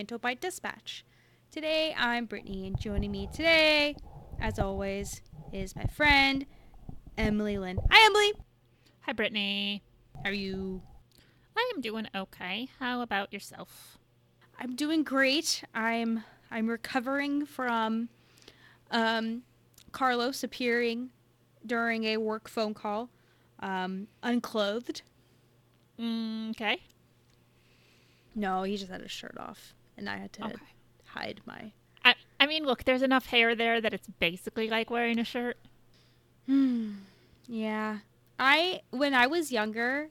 Canto Bight Dispatch. Today I'm Brittany, and joining me today, as always, is my friend Emily Lynn. Hi, Emily. Hi, Brittany. How are you? I am doing okay. How about yourself? I'm doing great. I'm I'm recovering from um, Carlos appearing during a work phone call, um, unclothed. Mm, okay. No, he just had his shirt off, and I had to Okay. hide my. I, I mean, look, there's enough hair there that it's basically like wearing a shirt. Hmm. Yeah. I when I was younger,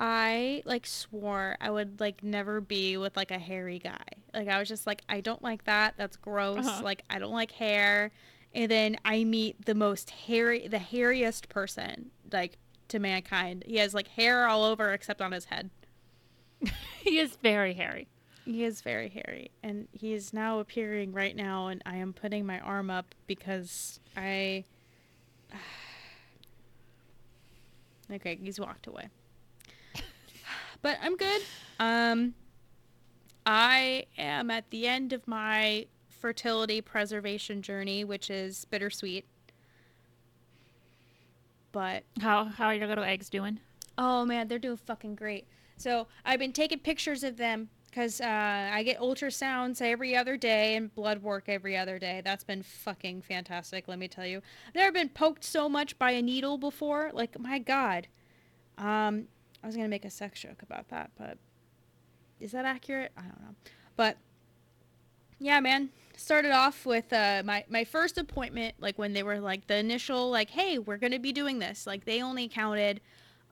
I like swore I would like never be with like a hairy guy. Like I was just like I don't like that. That's gross. Uh-huh. Like I don't like hair. And then I meet the most hairy the hairiest person like to mankind. He has like hair all over except on his head. he is very hairy. He is very hairy and he is now appearing right now and I am putting my arm up because I Okay, he's walked away. but I'm good. Um I am at the end of my fertility preservation journey, which is bittersweet. But How how are your little eggs doing? Oh man, they're doing fucking great. So I've been taking pictures of them because uh, I get ultrasounds every other day and blood work every other day. That's been fucking fantastic, let me tell you. I've never been poked so much by a needle before. Like, my God. Um, I was gonna make a sex joke about that, but is that accurate? I don't know. But yeah, man. Started off with uh, my my first appointment, like when they were like the initial, like, hey, we're gonna be doing this. Like they only counted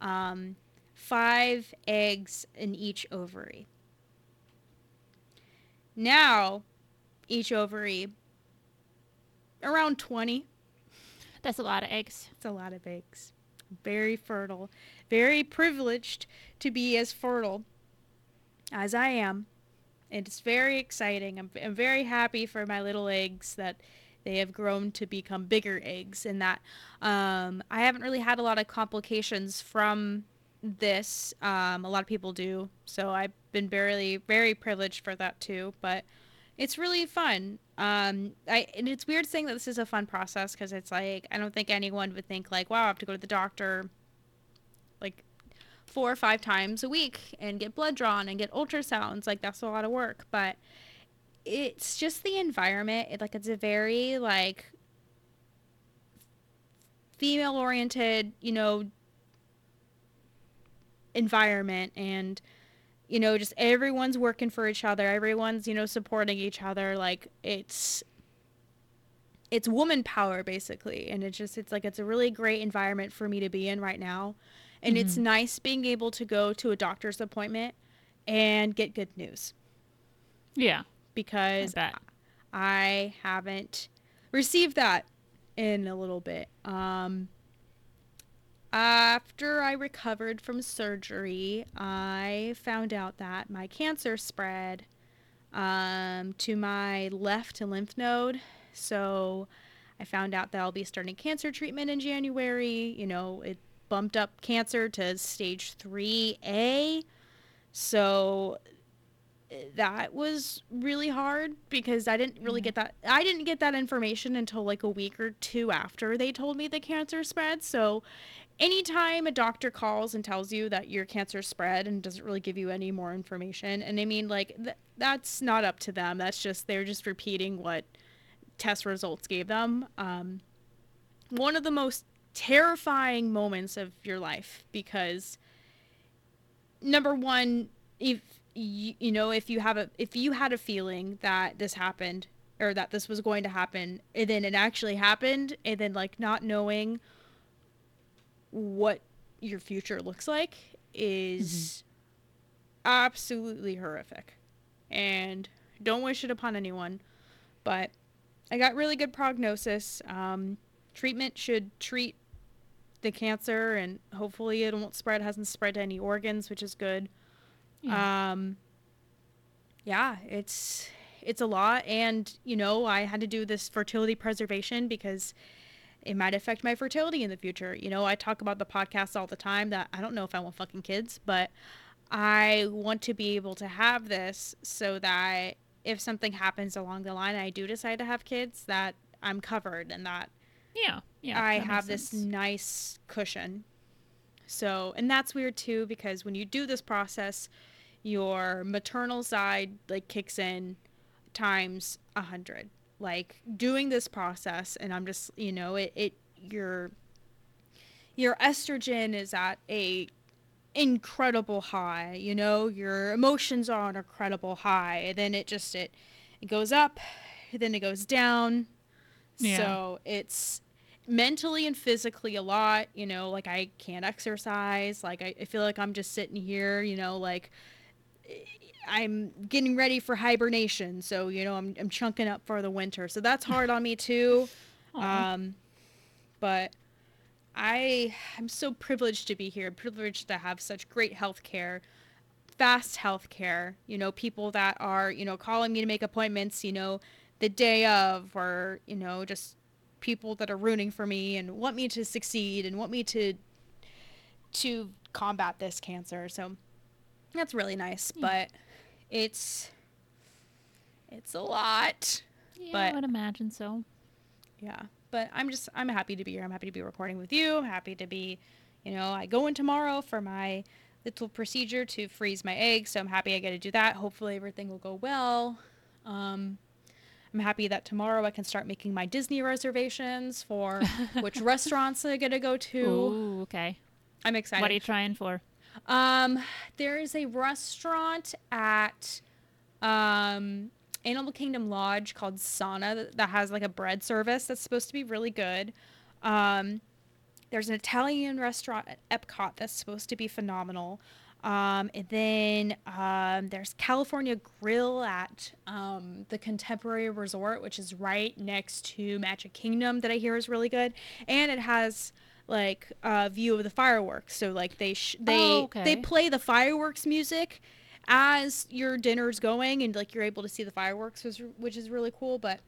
um, five eggs in each ovary. Now, each ovary around twenty. That's a lot of eggs. It's a lot of eggs. Very fertile. Very privileged to be as fertile as I am. And it's very exciting. I'm, I'm very happy for my little eggs that they have grown to become bigger eggs and that um, I haven't really had a lot of complications from this. Um, a lot of people do. So I've been very, very privileged for that too. But it's really fun. Um, I and it's weird saying that this is a fun process because it's like I don't think anyone would think like, wow, I have to go to the doctor like four or five times a week and get blood drawn and get ultrasounds. Like that's a lot of work, but it's just the environment. It, like it's a very like female oriented, you know, environment and you know just everyone's working for each other everyone's you know supporting each other like it's it's woman power basically and it's just it's like it's a really great environment for me to be in right now and it's Mhm. nice being able to go to a doctor's appointment and get good news Yeah. because bet. I haven't received that in a little bit. Um, after I recovered from surgery, I found out that my cancer spread um, to my left lymph node. So I found out that I'll be starting cancer treatment in January. You know, it bumped up cancer to stage 3A. So that was really hard because I didn't really get that. I didn't get that information until like a week or two after they told me the cancer spread. So, anytime a doctor calls and tells you that your cancer spread and doesn't really give you any more information, and I mean, like, th- that's not up to them. That's just, they're just repeating what test results gave them. Um, one of the most terrifying moments of your life because number one if you, you know if you have a if you had a feeling that this happened or that this was going to happen and then it actually happened and then like not knowing what your future looks like is absolutely horrific. And don't wish it upon anyone but i got really good prognosis. Um, treatment should treat the cancer and hopefully it won't spread hasn't spread to any organs which is good. Yeah. um yeah it's it's a lot. And you know i had to do this fertility preservation because it might affect my fertility in the future you know i talk about the podcast all the time that i don't know if i want fucking kids but i want to be able to have this so that if something happens along the line and i do decide to have kids that i'm covered and that yeah. Yeah. I that have this sense. nice cushion. So, and that's weird too because when you do this process, your maternal side like kicks in times a hundred. Like doing this process, and I'm just you know it it your your estrogen is at a incredible high. You know your emotions are on a credible high. And then it just it it goes up, then it goes down. Yeah. So it's mentally and physically a lot you know like i can't exercise like I, I feel like i'm just sitting here you know like i'm getting ready for hibernation so you know i'm, I'm chunking up for the winter. So that's hard on me too. Um but i i'm so privileged to be here privileged to have such great health care fast health care you know people that are you know calling me to make appointments you know the day of or you know just people that are rooting for me and want me to succeed and want me to to combat this cancer. So that's really nice but it's it's a lot yeah, but- I would imagine so. yeah but i'm just i'm happy to be here i'm happy to be recording with you i'm happy to be you know i go in tomorrow for my little procedure to freeze my eggs so i'm happy i get to do that hopefully everything will go well um i'm happy that tomorrow i can start making my disney reservations for which restaurants i'm gonna go to Ooh, okay. i'm excited What are you trying for? Um, there is a restaurant at um Animal Kingdom Lodge called Sanaa that, that has like a bread service that's supposed to be really good. Um, there's an Italian restaurant at Epcot that's supposed to be phenomenal. Um, and then um, there's California Grill at um, the Contemporary Resort, which is right next to Magic Kingdom, that I hear is really good. And it has like a view of the fireworks. So like they sh- they Oh, okay. they play the fireworks music as your dinner's going, and like you're able to see the fireworks, which, which is really cool. But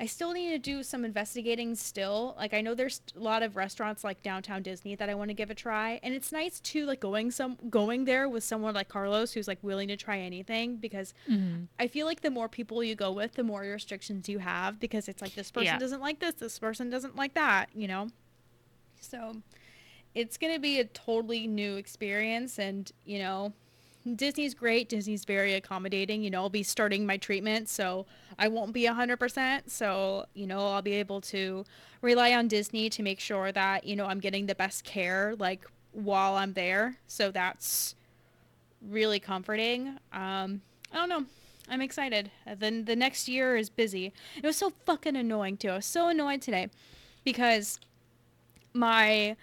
I still need to do some investigating still. Like I know there's a lot of restaurants like downtown Disney that I want to give a try. And it's nice too like going some going there with someone like Carlos who's like willing to try anything because Mm-hmm. I feel like the more people you go with, the more restrictions you have because it's like this person Yeah. doesn't like this, this person doesn't like that, you know. So it's going to be a totally new experience and, you know, Disney's great. Disney's very accommodating. You know, I'll be starting my treatment, so I won't be 100%. So, you know, I'll be able to rely on Disney to make sure that, you know, I'm getting the best care, like, while I'm there. So that's really comforting. Um, I don't know. I'm excited. Then the next year is busy. It was so fucking annoying, too. I was so annoyed today because my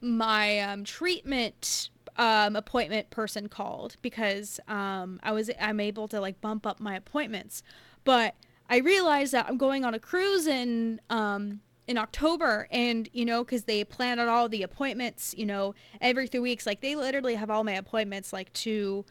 my um, treatment um, appointment person called because um, I was I'm able to like bump up my appointments, but I realized that I'm going on a cruise in um, in October, and you know because they plan out all the appointments, you know, every three weeks. Like they literally have all my appointments like to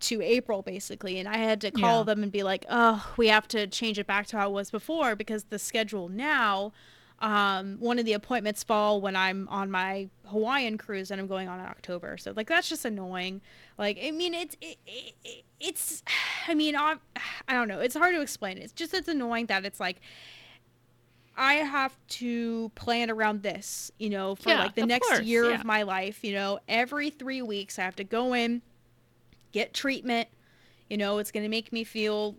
to April basically, and I had to call Yeah. them and be like, oh, we have to change it back to how it was before because the schedule now um, one of the appointments fall when I'm on my Hawaiian cruise and I'm going on in October. So like that's just annoying. Like I mean it's it, it, it's I mean I, I don't know. It's hard to explain. It's just it's annoying that it's like I have to plan around this, you know, for Yeah, like the next course, year yeah. of my life, you know, every 3 weeks I have to go in, get treatment. You know, it's going to make me feel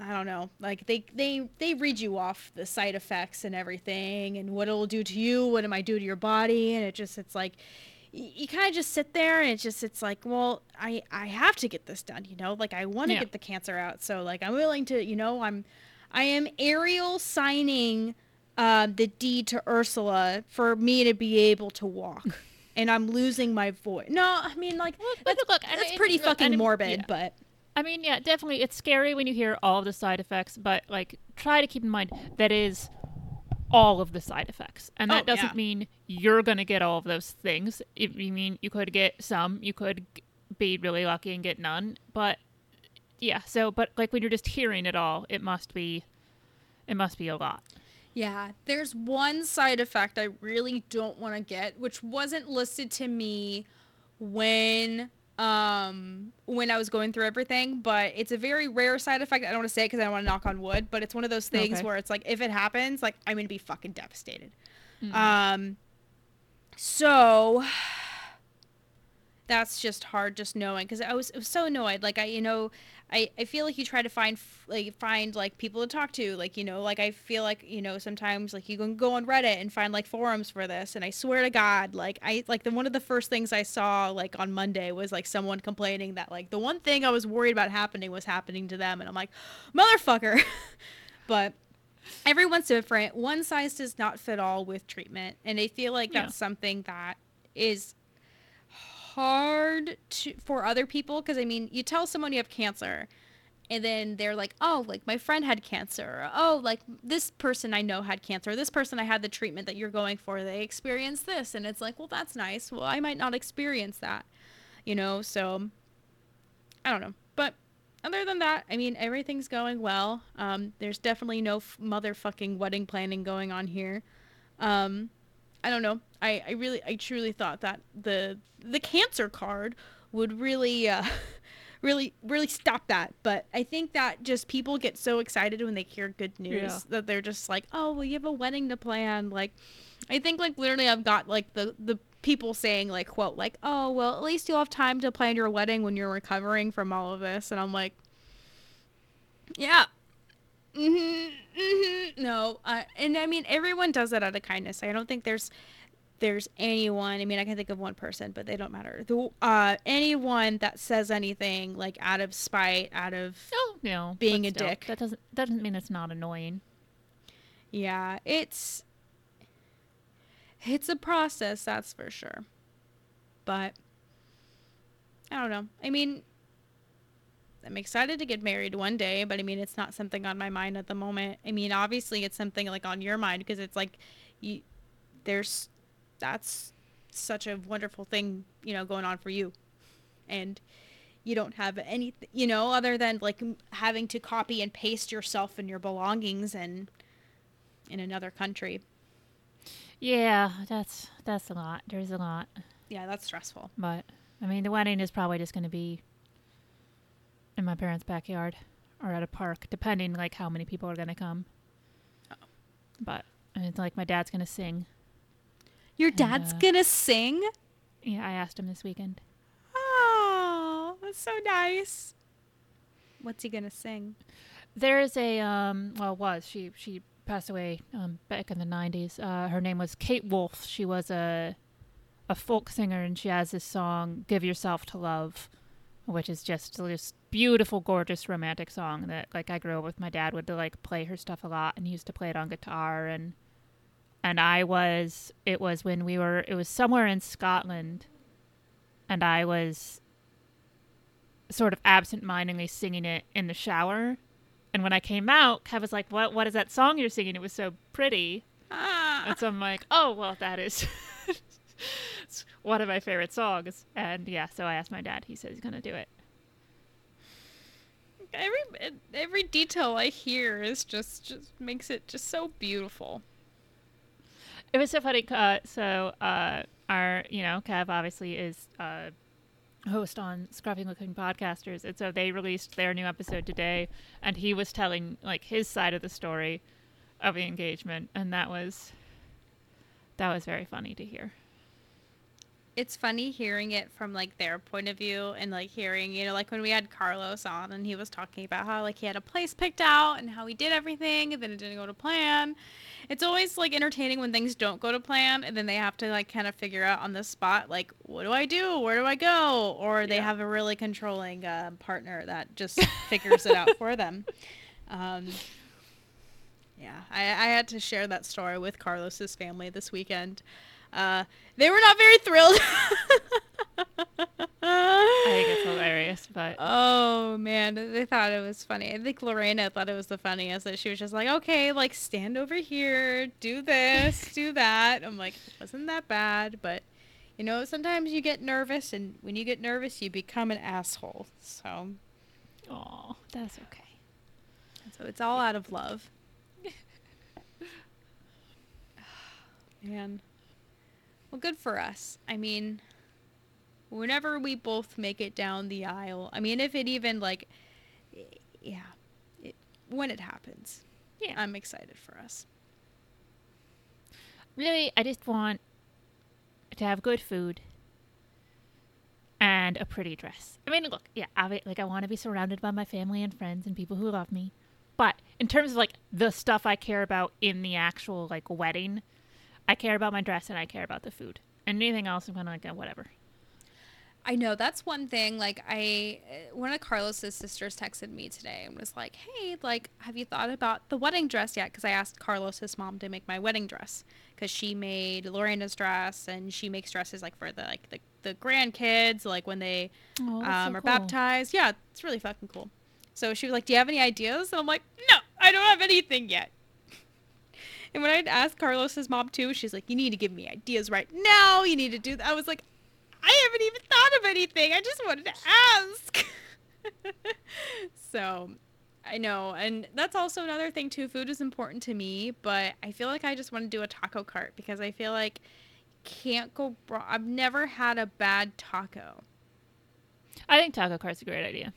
I don't know. Like they they they read you off the side effects and everything and what it'll do to you, what it might do to your body and it just it's like you kind of just sit there and it's just it's like, well, I I have to get this done, you know? Like I want to Yeah. get the cancer out. So like I'm willing to, you know, I'm I am Ariel signing uh, the deed to Ursula for me to be able to walk. and I'm losing my voice. No, I mean like but that's, look, and that's pretty fucking morbid, yeah. but I mean, yeah, definitely. It's scary when you hear all of the side effects, but like, try to keep in mind that is all of the side effects, and that Oh, doesn't yeah. mean you're gonna get all of those things. If you mean you could get some, you could be really lucky and get none. But yeah, so but like when you're just hearing it all, it must be, it must be a lot. Yeah, there's one side effect I really don't want to get, which wasn't listed to me when um when I was going through everything, but it's a very rare side effect. I don't want to say it because I don't want to knock on wood, but it's one of those things Okay. where it's like if it happens, like I'm gonna be fucking devastated. Mhm. Um, so that's just hard just knowing because I was, I was so annoyed. Like I, you know, I, I feel like you try to find like find like people to talk to. Like you know, like I feel like you know sometimes like you can go on Reddit and find like forums for this. And I swear to God, like I like the one of the first things I saw like on Monday was like someone complaining that like the one thing I was worried about happening was happening to them, and I'm like, motherfucker. but everyone's different. One size does not fit all with treatment, and I feel like Yeah. that's something that is hard to for other people because I mean, you tell someone you have cancer, and then they're like, "Oh, like my friend had cancer," or, "Oh, like this person I know had cancer," or, "This person I had the treatment that you're going for, they experienced this," and it's like, "Well, that's nice. Well, I might not experience that," you know. So I don't know, but other than that, I mean, everything's going well. Um, there's definitely no f- motherfucking wedding planning going on here. Um, I don't know. I, I really, I truly thought that the the cancer card would really, uh, really, really stop that. But I think that just people get so excited when they hear good news Yeah. that they're just like, oh, well, you have a wedding to plan. Like, I think like literally I've got like the the people saying like quote like, oh, well, at least you'll have time to plan your wedding when you're recovering from all of this. And I'm like, yeah. Hmm mm-hmm, No, uh, and I mean everyone does that out of kindness. I don't think there's there's anyone. I mean, I can think of one person, but they don't matter. The uh, anyone that says anything like out of spite, out of Oh no, Being a still, dick. That doesn't that doesn't mean it's not annoying. yeah, it's it's a process, that's for sure. But I don't know. I mean, I'm excited to get married one day, but I mean, it's not something on my mind at the moment. I mean, obviously, it's something like on your mind because it's like you there's that's such a wonderful thing, you know, going on for you. And you don't have any, you know, other than like having to copy and paste yourself and your belongings and in another country. Yeah, that's that's a lot. There's a lot, Yeah, that's stressful. but I mean, the wedding is probably just going to be in my parents' backyard or at a park, depending like how many people are going to come. Oh. But and it's like my dad's going to sing. Your And, dad's uh, gonna sing? Yeah, I asked him this weekend. Oh, that's so nice. What's he gonna sing? There's a um well was she she passed away um back in the 90s. Uh her name was Kate Wolf. She was a a folk singer and she has this song Give Yourself to Love which is just this beautiful gorgeous romantic song that like I grew up with my dad would like play her stuff a lot and he used to play it on guitar and and I was it was when we were it was somewhere in Scotland and I was sort of absent-mindedly singing it in the shower and when I came out, Kev was like, "What? What is that song you're singing? It was so pretty." Ah, And so I'm like, "Oh, well, that is it's one of my favorite songs." And yeah, so I asked my dad. He says he's gonna do it. Every every detail I hear is just just makes it just so beautiful. it was so funny. Uh, so uh, our, you know, Kev obviously is uh, host on Scruffy Looking Podcasters, and so they released their new episode today, and he was telling like his side of the story of the engagement, and that was that was very funny to hear. It's funny hearing it from like their point of view and like hearing you know like when we had carlos on and he was talking about how like he had a place picked out and how he did everything and then it didn't go to plan. It's always like entertaining when things don't go to plan and then they have to like kind of figure out on the spot like what do i do? Where do i go? Or they Yeah. have a really controlling uh, partner that just figures it out for them. Um, yeah I, I had to share that story with carlos's family this weekend uh, they were not very thrilled. I think it's hilarious, but Oh man, they thought it was funny. I think Lorena thought it was the funniest that she was just like, okay, like stand over here, do this, do that. I'm like, it wasn't that bad, but you know, sometimes you get nervous, and when you get nervous, you become an asshole. So, oh, that's okay. so it's all out of love. Man, well, good for us. I mean, whenever we both make it down the aisle, I mean, if it even like, yeah, it, when it happens, Yeah. I'm excited for us. really, I just want to have good food and a pretty dress. I mean, look, yeah, I, like I want to be surrounded by my family and friends and people who love me. But in terms of like the stuff I care about in the actual like wedding, I care about my dress and I care about the food. And anything else, I'm kind of like, uh, whatever. I know that's one thing. Like I, uh, one of Carlos's sisters texted me today and was like, "Hey, like, have you thought about the wedding dress yet?" Because I asked Carlos's mom to make my wedding dress because she made Lorena's dress and she makes dresses like for the like the, the grandkids, like when they Oh, um, are baptized. Yeah, it's really fucking cool. So she was like, "Do you have any ideas?" And I'm like, "No, I don't have anything yet." And when I asked Carlos's mom too, she's like, "You need to give me ideas right now. You need to do that." I was like, "I haven't even thought of anything. I just wanted to ask." so, I know, and that's also another thing too. Food is important to me, but I feel like I just want to do a taco cart because I feel like can't go wrong. I've never had a bad taco. I think taco cart's a great idea.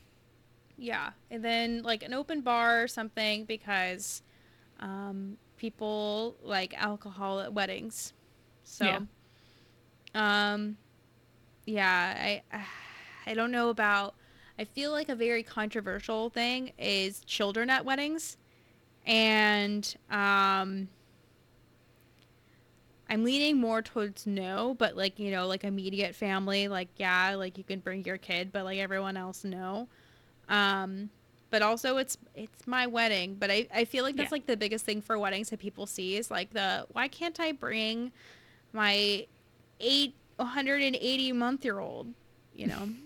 Yeah, and then like an open bar or something because um, people like alcohol at weddings. So, Yeah. um, yeah, I I don't know about. I feel like a very controversial thing is children at weddings, and um, I'm leaning more towards no, but like you know, like immediate family, like yeah, like you can bring your kid, but like everyone else, no. Um, but also it's it's my wedding, but I I feel like that's Yeah. like the biggest thing for weddings that people see is like the why can't I bring my eight 180 month year old, you know?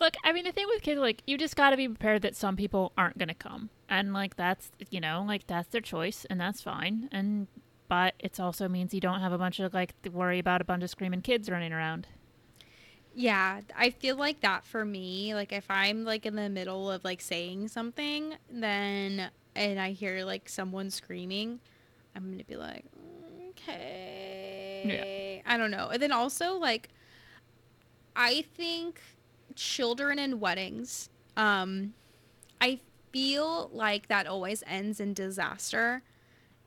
Look, I mean, the thing with kids, like, you just got to be prepared that some people aren't going to come. And, like, that's, you know, like, that's their choice, and that's fine. And, but it also means you don't have a bunch of, like, worry about a bunch of screaming kids running around. Yeah, I feel like that for me. Like if I'm like in the middle of like saying something, then and I hear like someone screaming, I'm gonna be like, okay. I don't know. And then also like, I think children and weddings, um, I feel like that always ends in disaster,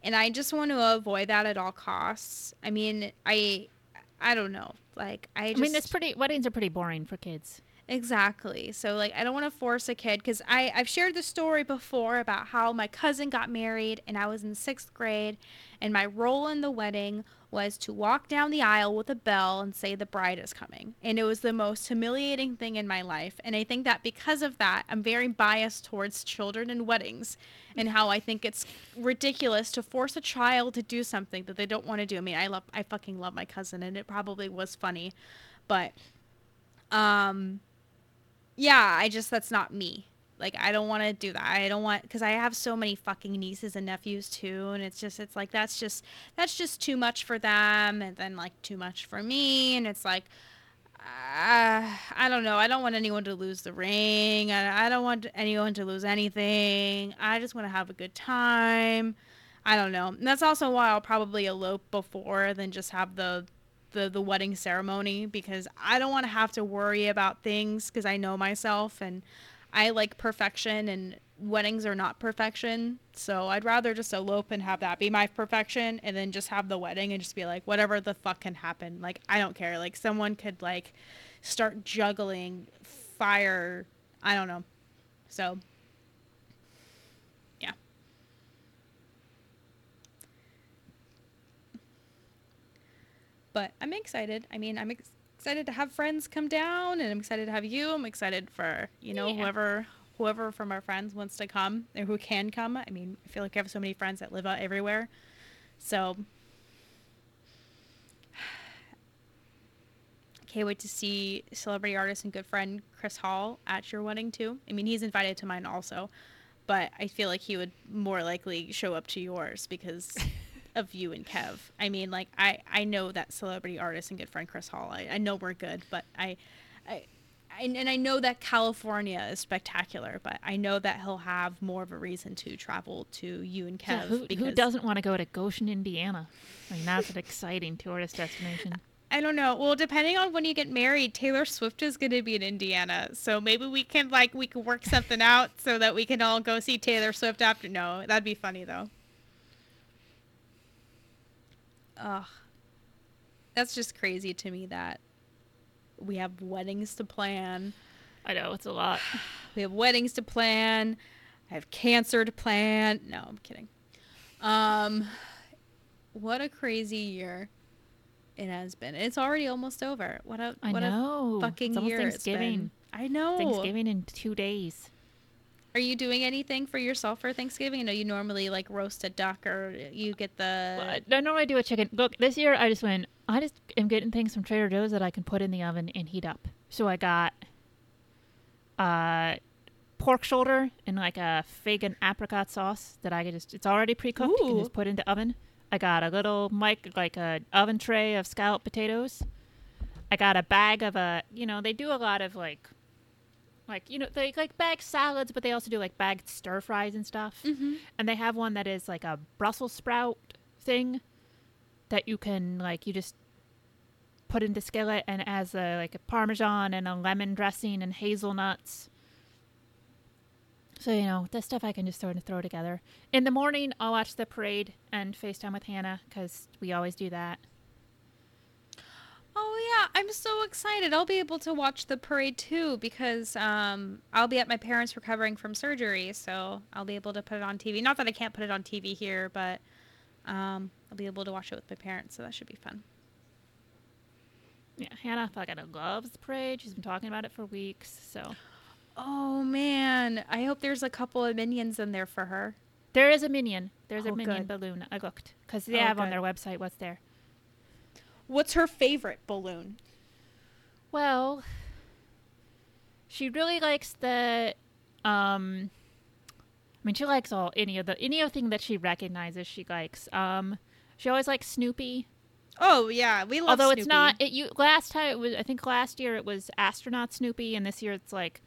and I just want to avoid that at all costs. I mean, I, I don't know. Like I, I, mean, it's pretty, weddings are pretty boring for kids. Exactly. So like I don't want to force a kid cuz I I've shared the story before about how my cousin got married and I was in 6th grade and my role in the wedding was to walk down the aisle with a bell and say the bride is coming. And it was the most humiliating thing in my life. And I think that because of that, I'm very biased towards children and weddings and how I think it's ridiculous to force a child to do something that they don't want to do. I mean, I love I fucking love my cousin and it probably was funny. But um yeah, I just that's not me. Like I don't want to do that. I don't want cuz I have so many fucking nieces and nephews too and it's just it's like that's just that's just too much for them and then like too much for me and it's like uh, I don't know. I don't want anyone to lose the ring. I, I don't want anyone to lose anything. I just want to have a good time. I don't know. And that's also why I'll probably elope before than just have the the the wedding ceremony because I don't want to have to worry about things because I know myself and I like perfection and weddings are not perfection. So I'd rather just elope and have that be my perfection and then just have the wedding and just be like whatever the fuck can happen. Like I don't care. Like someone could like start juggling fire. I don't know. So yeah. But I'm excited. I mean, I'm ex- excited to have friends come down and I'm excited to have you. I'm excited for, you know, Yeah. whoever whoever from our friends wants to come or who can come. I mean, I feel like I have so many friends that live out everywhere. So can't wait to see celebrity artist and good friend Chris Hall at your wedding too. I mean, he's invited to mine also, but I feel like he would more likely show up to yours because of you and Kev. I mean, like I I know that celebrity artist and good friend Chris Hall. I, I know we're good, but I I. I, and I know that California is spectacular, but I know that he'll have more of a reason to travel to you and Kev. Yeah, who, who doesn't want to go to Goshen, Indiana? I mean, that's an exciting tourist destination. I don't know. Well, depending on when you get married, Taylor Swift is going to be in Indiana, so maybe we can like we can work something out so that we can all go see Taylor Swift after. No, that'd be funny though. Ugh, that's just crazy to me that we have weddings to plan. I know it's a lot. We have weddings to plan. I have cancer to plan. No, I'm kidding. Um, what a crazy year it has been. It's already almost over. What a I what know. a fucking it's year it's been. Thanksgiving. I know. Thanksgiving in two days. Are you doing anything for yourself for Thanksgiving? I know you normally like roast a duck or you get the. Well, I normally do a chicken. Look, this year I just went. I just am getting things from Trader Joe's that I can put in the oven and heat up. So I got uh pork shoulder and like a fig and apricot sauce that I could just. It's already pre-cooked. You can just put in the oven. I got a little mic like a oven tray of scalloped potatoes. I got a bag of a. You know they do a lot of like. Like you know, they like bag salads, but they also do like bagged stir fries and stuff Mhm. and they have one that is like a Brussels sprout thing that you can like you just put into skillet and as a like a parmesan and a lemon dressing and hazelnuts. So you know this stuff I can just sort of throw together. In the morning, I'll watch the parade and FaceTime with Hannah because we always do that. Oh yeah, I'm so excited. I'll be able to watch the parade too because um I'll be at my parents recovering from surgery, so I'll be able to put it on TV. Not that I can't put it on TV here, but um I'll be able to watch it with my parents, so that should be fun. Yeah, Hannah fucking loves the parade. She's been talking about it for weeks. So Oh man, I hope there's a couple of minions in there for her. there is a minion. There's Oh, a minion good. balloon. I looked because they Oh, have on their website what's there. What's her favorite balloon? Well, she really likes the um I mean she likes all any of the any of the thing that she recognizes she likes. Um she always likes Snoopy. Oh yeah, we love. Snoopy. Although it's not it you last time it was I think last year it was astronaut Snoopy and this year it's like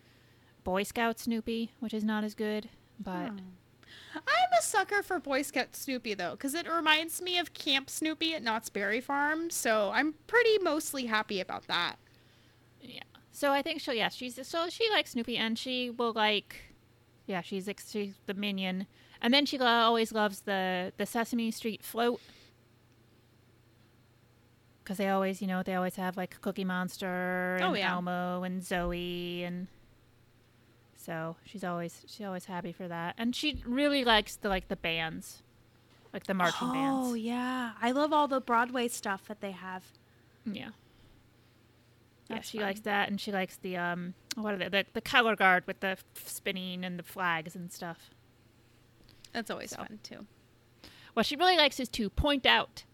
Boy Scout Snoopy, which is not as good. But Hmm. I'm a sucker for Boy Scout Snoopy though, because it reminds me of Camp Snoopy at Knott's Berry Farm. So I'm pretty mostly happy about that. yeah. So I think she'll yeah, she's so she likes Snoopy and she will like yeah, she's she's the minion. And then she always loves the the Sesame Street float. Cuz they always, you know, they always have like Cookie Monster oh, and Oh, yeah. Elmo and Zoe and so she's always she's always happy for that. And she really likes the like the bands. Like the marching oh bands. Oh yeah, I love all the Broadway stuff that they have. Yeah. Yeah, she fun. likes that, and she likes the um, what are they? The, the color guard with the f- spinning and the flags and stuff. That's always So. fun too. What she really likes is to point out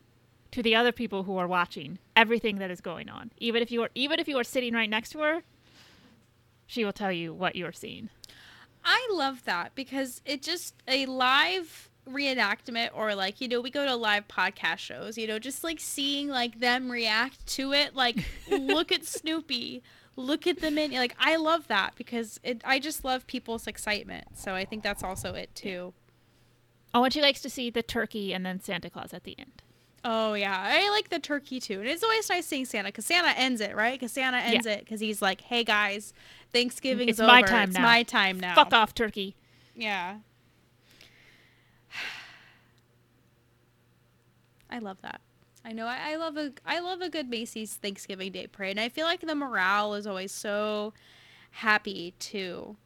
to the other people who are watching everything that is going on, even if you are even if you are sitting right next to her. She will tell you what you are seeing. I love that because it just a live reenactment or like you know we go to live podcast shows you know just like seeing like them react to it like look at Snoopy look at the minion like I love that because it I just love people's excitement so I think that's also it too Oh, and she likes to see the turkey and then Santa Claus at the end. Oh yeah, I like the turkey too, and it's always nice seeing Santa because Santa ends it right. Because Santa ends it because he's like, "Hey guys, Thanksgiving's It's my over. time it's now. my time now." Fuck off, turkey. Yeah. I love that. I know I, I love a I love a good Macy's Thanksgiving Day parade. And I feel like the morale is always so happy too.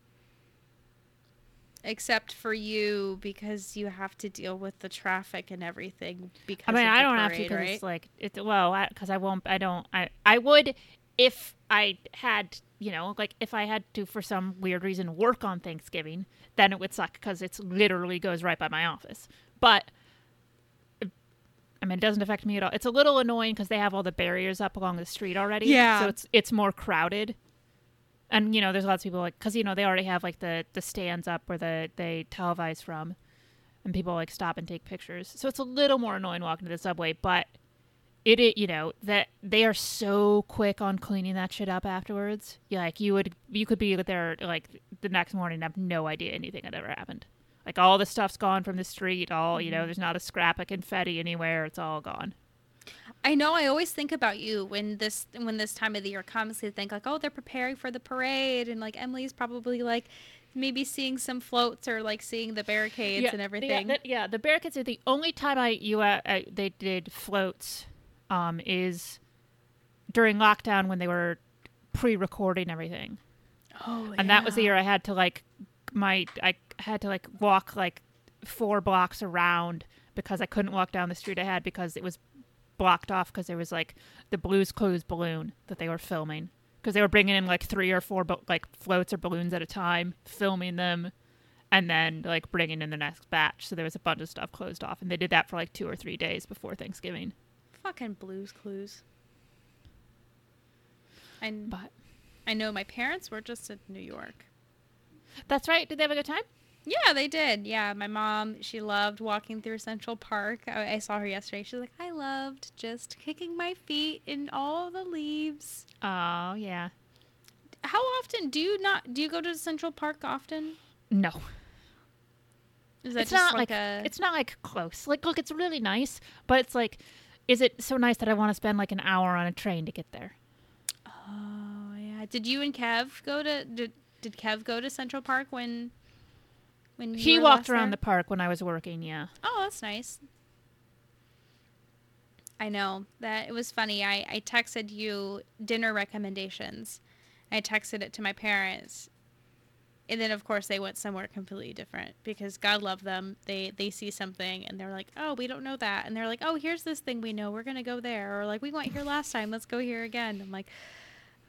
Except for you because you have to deal with the traffic and everything because I mean, I don't have to parade, because right? it's like it's well, because I, won't. I don't. I I would if I had you know like if I had to for some weird reason work on Thanksgiving, then it would suck because it literally goes right by my office. But I mean, it doesn't affect me at all. It's a little annoying because they have all the barriers up along the street already. Yeah. So it's it's more crowded. And you know, there's lots of people like because you know they already have like the the stands up where the they televise from, and people like stop and take pictures. So it's a little more annoying walking to the subway, but it, it you know that they are so quick on cleaning that shit up afterwards. Yeah, like you would you could be there like the next morning and have no idea anything had ever happened. Like all the stuff's gone from the street. All you know, there's not a scrap of confetti anywhere. It's all gone. I know. I always think about you when this when this time of the year comes. I think like, oh, they're preparing for the parade, and like Emily's probably like maybe seeing some floats or like seeing the barricades and the- everything. the- yeah, the barricades are the only time I you uh, uh, they did floats. Um, is during lockdown when they were pre-recording everything. oh, and that was the year I had to like my I had to like walk like four blocks around because I couldn't walk down the street I had because it was blocked off because there was like the Blues Clues balloon that they were filming because they were bringing in like three or four bo- like floats or balloons at a time, filming them, and then like bringing in the next batch. So there was a bunch of stuff closed off, and they did that for like two or three days before Thanksgiving. Fucking Blues Clues. And But I know my parents were just in New York. that's right. Did they have a good time? Yeah, they did. Yeah, my mom, she loved walking through Central Park. I, I saw her yesterday. She's like, I loved just kicking my feet in all the leaves. Oh yeah. How often do you not do you go to Central Park often? No. Is that it's just not like, like, a it's not like close. Like look, it's really nice, but it's like is it so nice that I want to spend like an hour on a train to get there? Oh yeah. Did you and Kev go to did, did Kev go to Central Park when when you He walked around there? the park when I was working, yeah. Oh, that's nice. I know that it was funny. I, I texted you dinner recommendations. I texted it to my parents. And then of course they went somewhere completely different because God love them. They they see something and they're like, "Oh, we don't know that." And they're like, "Oh, here's this thing we know. We're going to go there." Or like, "We went here last time. Let's go here again." I'm like,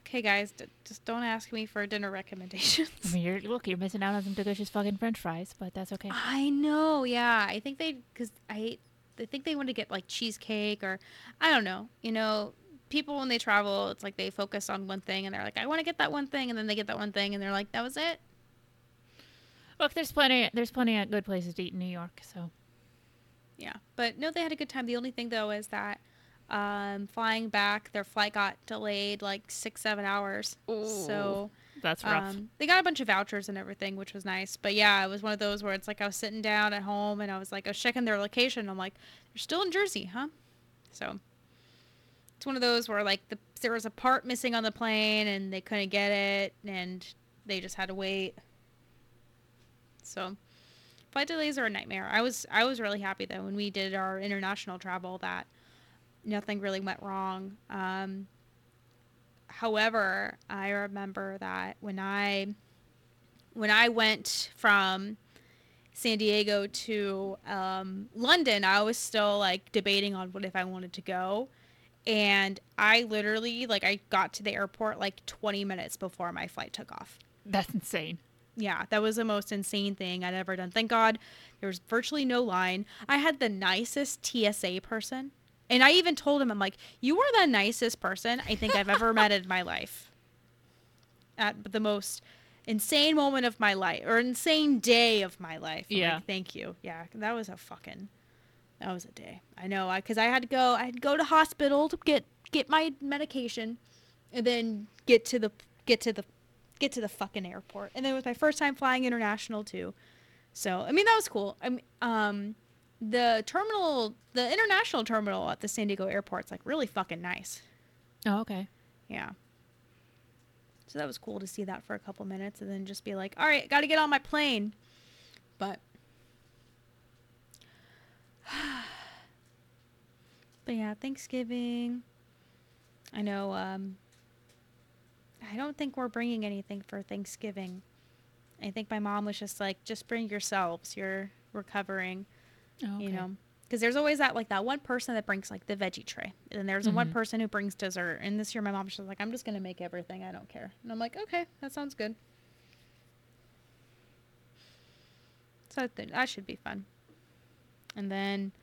"Okay, guys, d- just don't ask me for dinner recommendations." I mean, you're look, you're missing out on some delicious fucking French fries, but that's okay. I know, yeah. I think they, because I, I think they want to get like cheesecake or, I don't know. You know, people when they travel, it's like they focus on one thing and they're like, I want to get that one thing, and then they get that one thing and they're like, that was it. Look, there's plenty, there's plenty of good places to eat in New York. So Yeah, but no, they had a good time. The only thing though is that, um, flying back, their flight got delayed like six, seven hours. Ooh, So. that's rough. Um, they got a bunch of vouchers and everything, which was nice. But yeah, it was one of those where it's like I was sitting down at home and I was like, I was checking their location. I'm like, they're still in Jersey, huh? So it's one of those where like the, there was a part missing on the plane and they couldn't get it and they just had to wait. So flight delays are a nightmare. I was I was really happy though when we did our international travel that nothing really went wrong. Um, however, I remember that when I when I went from San Diego to um, London, I was still like debating on what if I wanted to go. And I literally like I got to the airport like 20 minutes before my flight took off. that's insane. Yeah, that was the most insane thing I'd ever done. Thank God there was virtually no line. I had the nicest TSA person. And I even told him, I'm like, you are the nicest person I think I've ever met in my life. At the most insane moment of my life or insane day of my life. I'm Yeah. Like, Thank you. Yeah, that was a fucking, that was a day. I know. I Because I had to go, I had to go to hospital to get, get my medication and then get to the, get to the get to the fucking airport. And then it was my first time flying international too. So I mean that was cool. I mean, um, the terminal, the international terminal at the San Diego airport's like really fucking nice. Oh, okay. Yeah. So that was cool to see that for a couple minutes and then just be like, all right, got to get on my plane. But. but yeah, Thanksgiving. I know, um, I don't think we're bringing anything for Thanksgiving. I think my mom was just like, just bring yourselves. You're recovering, Oh, okay. you know. Because there's always that like that one person that brings like the veggie tray, and then there's the one person who brings dessert. And this year, my mom's just like, "I'm just gonna make everything. I don't care." And I'm like, "Okay, that sounds good." So I think that should be fun. And then,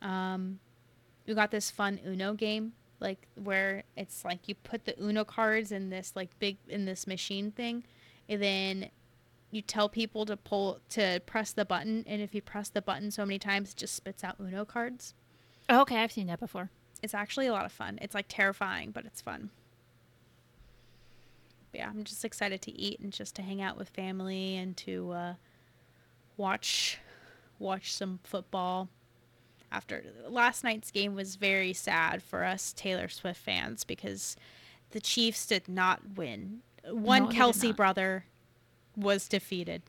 um, we got this fun Uno game, like where it's like you put the Uno cards in this like big in this machine thing, and then you tell people to pull to press the button, and if you press the button so many times, it just spits out Uno cards. Oh, okay, I've seen that before. It's actually a lot of fun. It's like terrifying, but it's fun. But yeah, I'm just excited to eat and just to hang out with family and to uh, watch watch some football. After last night's game was very sad for us Taylor Swift fans because the Chiefs did not win. One No, Kelce brother was defeated.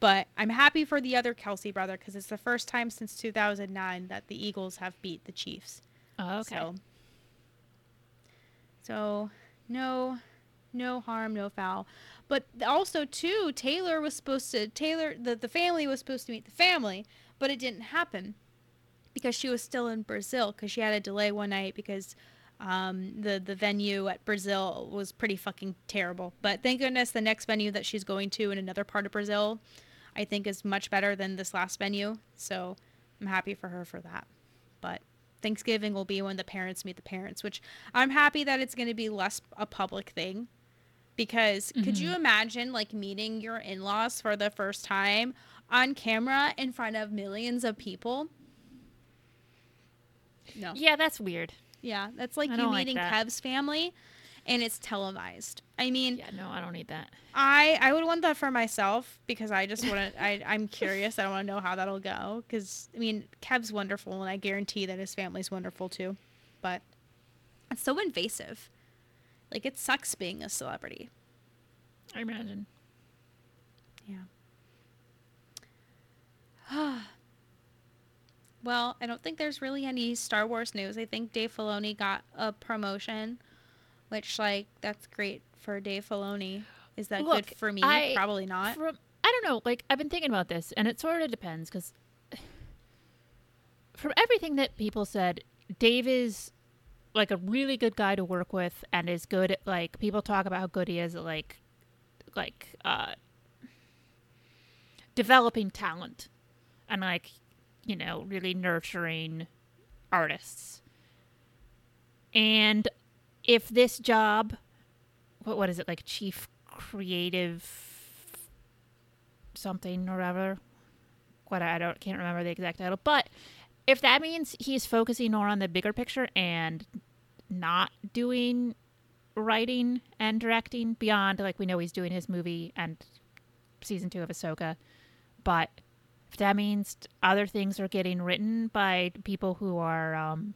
But I'm happy for the other Kelce brother because it's the first time since 2009 that the Eagles have beat the Chiefs. Oh, okay. So, so no, no harm, no foul. But also too, Taylor was supposed to Taylor the the family was supposed to meet the family, but it didn't happen because she was still in Brazil because she had a delay one night because um, the the venue at Brazil was pretty fucking terrible. But thank goodness the next venue that she's going to in another part of Brazil, I think is much better than this last venue. So I'm happy for her for that. But Thanksgiving will be when the parents meet the parents, which I'm happy that it's going to be less a public thing. Because could you imagine like meeting your in-laws for the first time on camera in front of millions of people? No. Yeah, that's weird. Yeah, that's like I you don't like meeting that. Kev's family and it's televised. I mean, Yeah, no, I don't need that. I I would want that for myself because I just want to. I I'm curious. I want to know how that'll go because I mean Kev's wonderful and I guarantee that his family's wonderful too, but it's so invasive. Like it sucks being a celebrity. I imagine. Yeah. well, I don't think there's really any Star Wars news. I think Dave Filoni got a promotion, which like that's great for Dave Filoni. Is that Look, good for me? I- Probably not. From I don't know, like I've been thinking about this, and it sort of depends because from everything that people said, Dave is like a really good guy to work with, and is good at like people talk about how good he is at like like uh developing talent and like you know really nurturing artists. And if this job, what what is it like, chief creative something or whatever? What I don't can't remember the exact title, but if that means he's focusing more on the bigger picture and not doing writing and directing beyond like we know he's doing his movie and season two of Ahsoka, but that means other things are getting written by people who are um,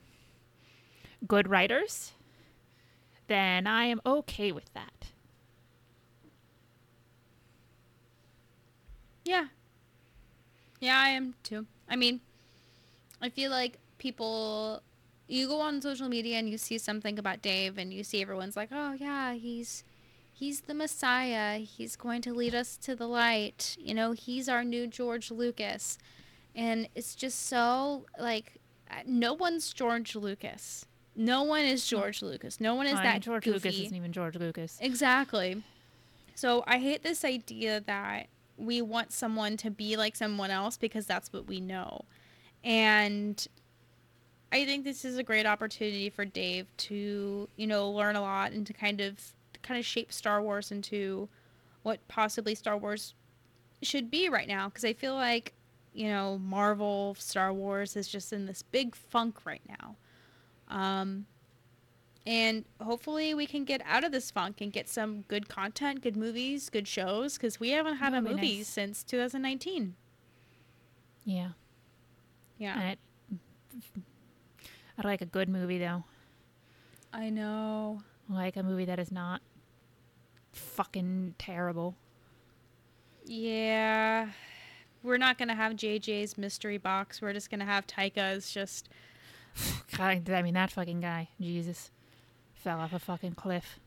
good writers, then I am okay with that. Yeah. Yeah, I am too. I mean, I feel like people you go on social media and you see something about Dave and you see everyone's like, "Oh yeah, he's he's the Messiah. He's going to lead us to the light. You know, he's our new George Lucas." And it's just so like uh, no one's George Lucas. No one is George Lucas. No one is I mean, that George goofy. Lucas isn't even George Lucas. Exactly. So I hate this idea that we want someone to be like someone else because that's what we know. And I think this is a great opportunity for Dave to, you know, learn a lot and to kind of kind of shape Star Wars into what possibly Star Wars should be right now because I feel like, you know, Marvel Star Wars is just in this big funk right now. Um And hopefully we can get out of this funk and get some good content, good movies, good shows because we haven't had a That'd movie nice. since 2019. Yeah. Yeah. I'd like a good movie though. I know. Like a movie that is not fucking terrible. Yeah. We're not going to have JJ's mystery box. We're just going to have Taika's just God, I mean that fucking guy. Jesus. Fell off a fucking cliff.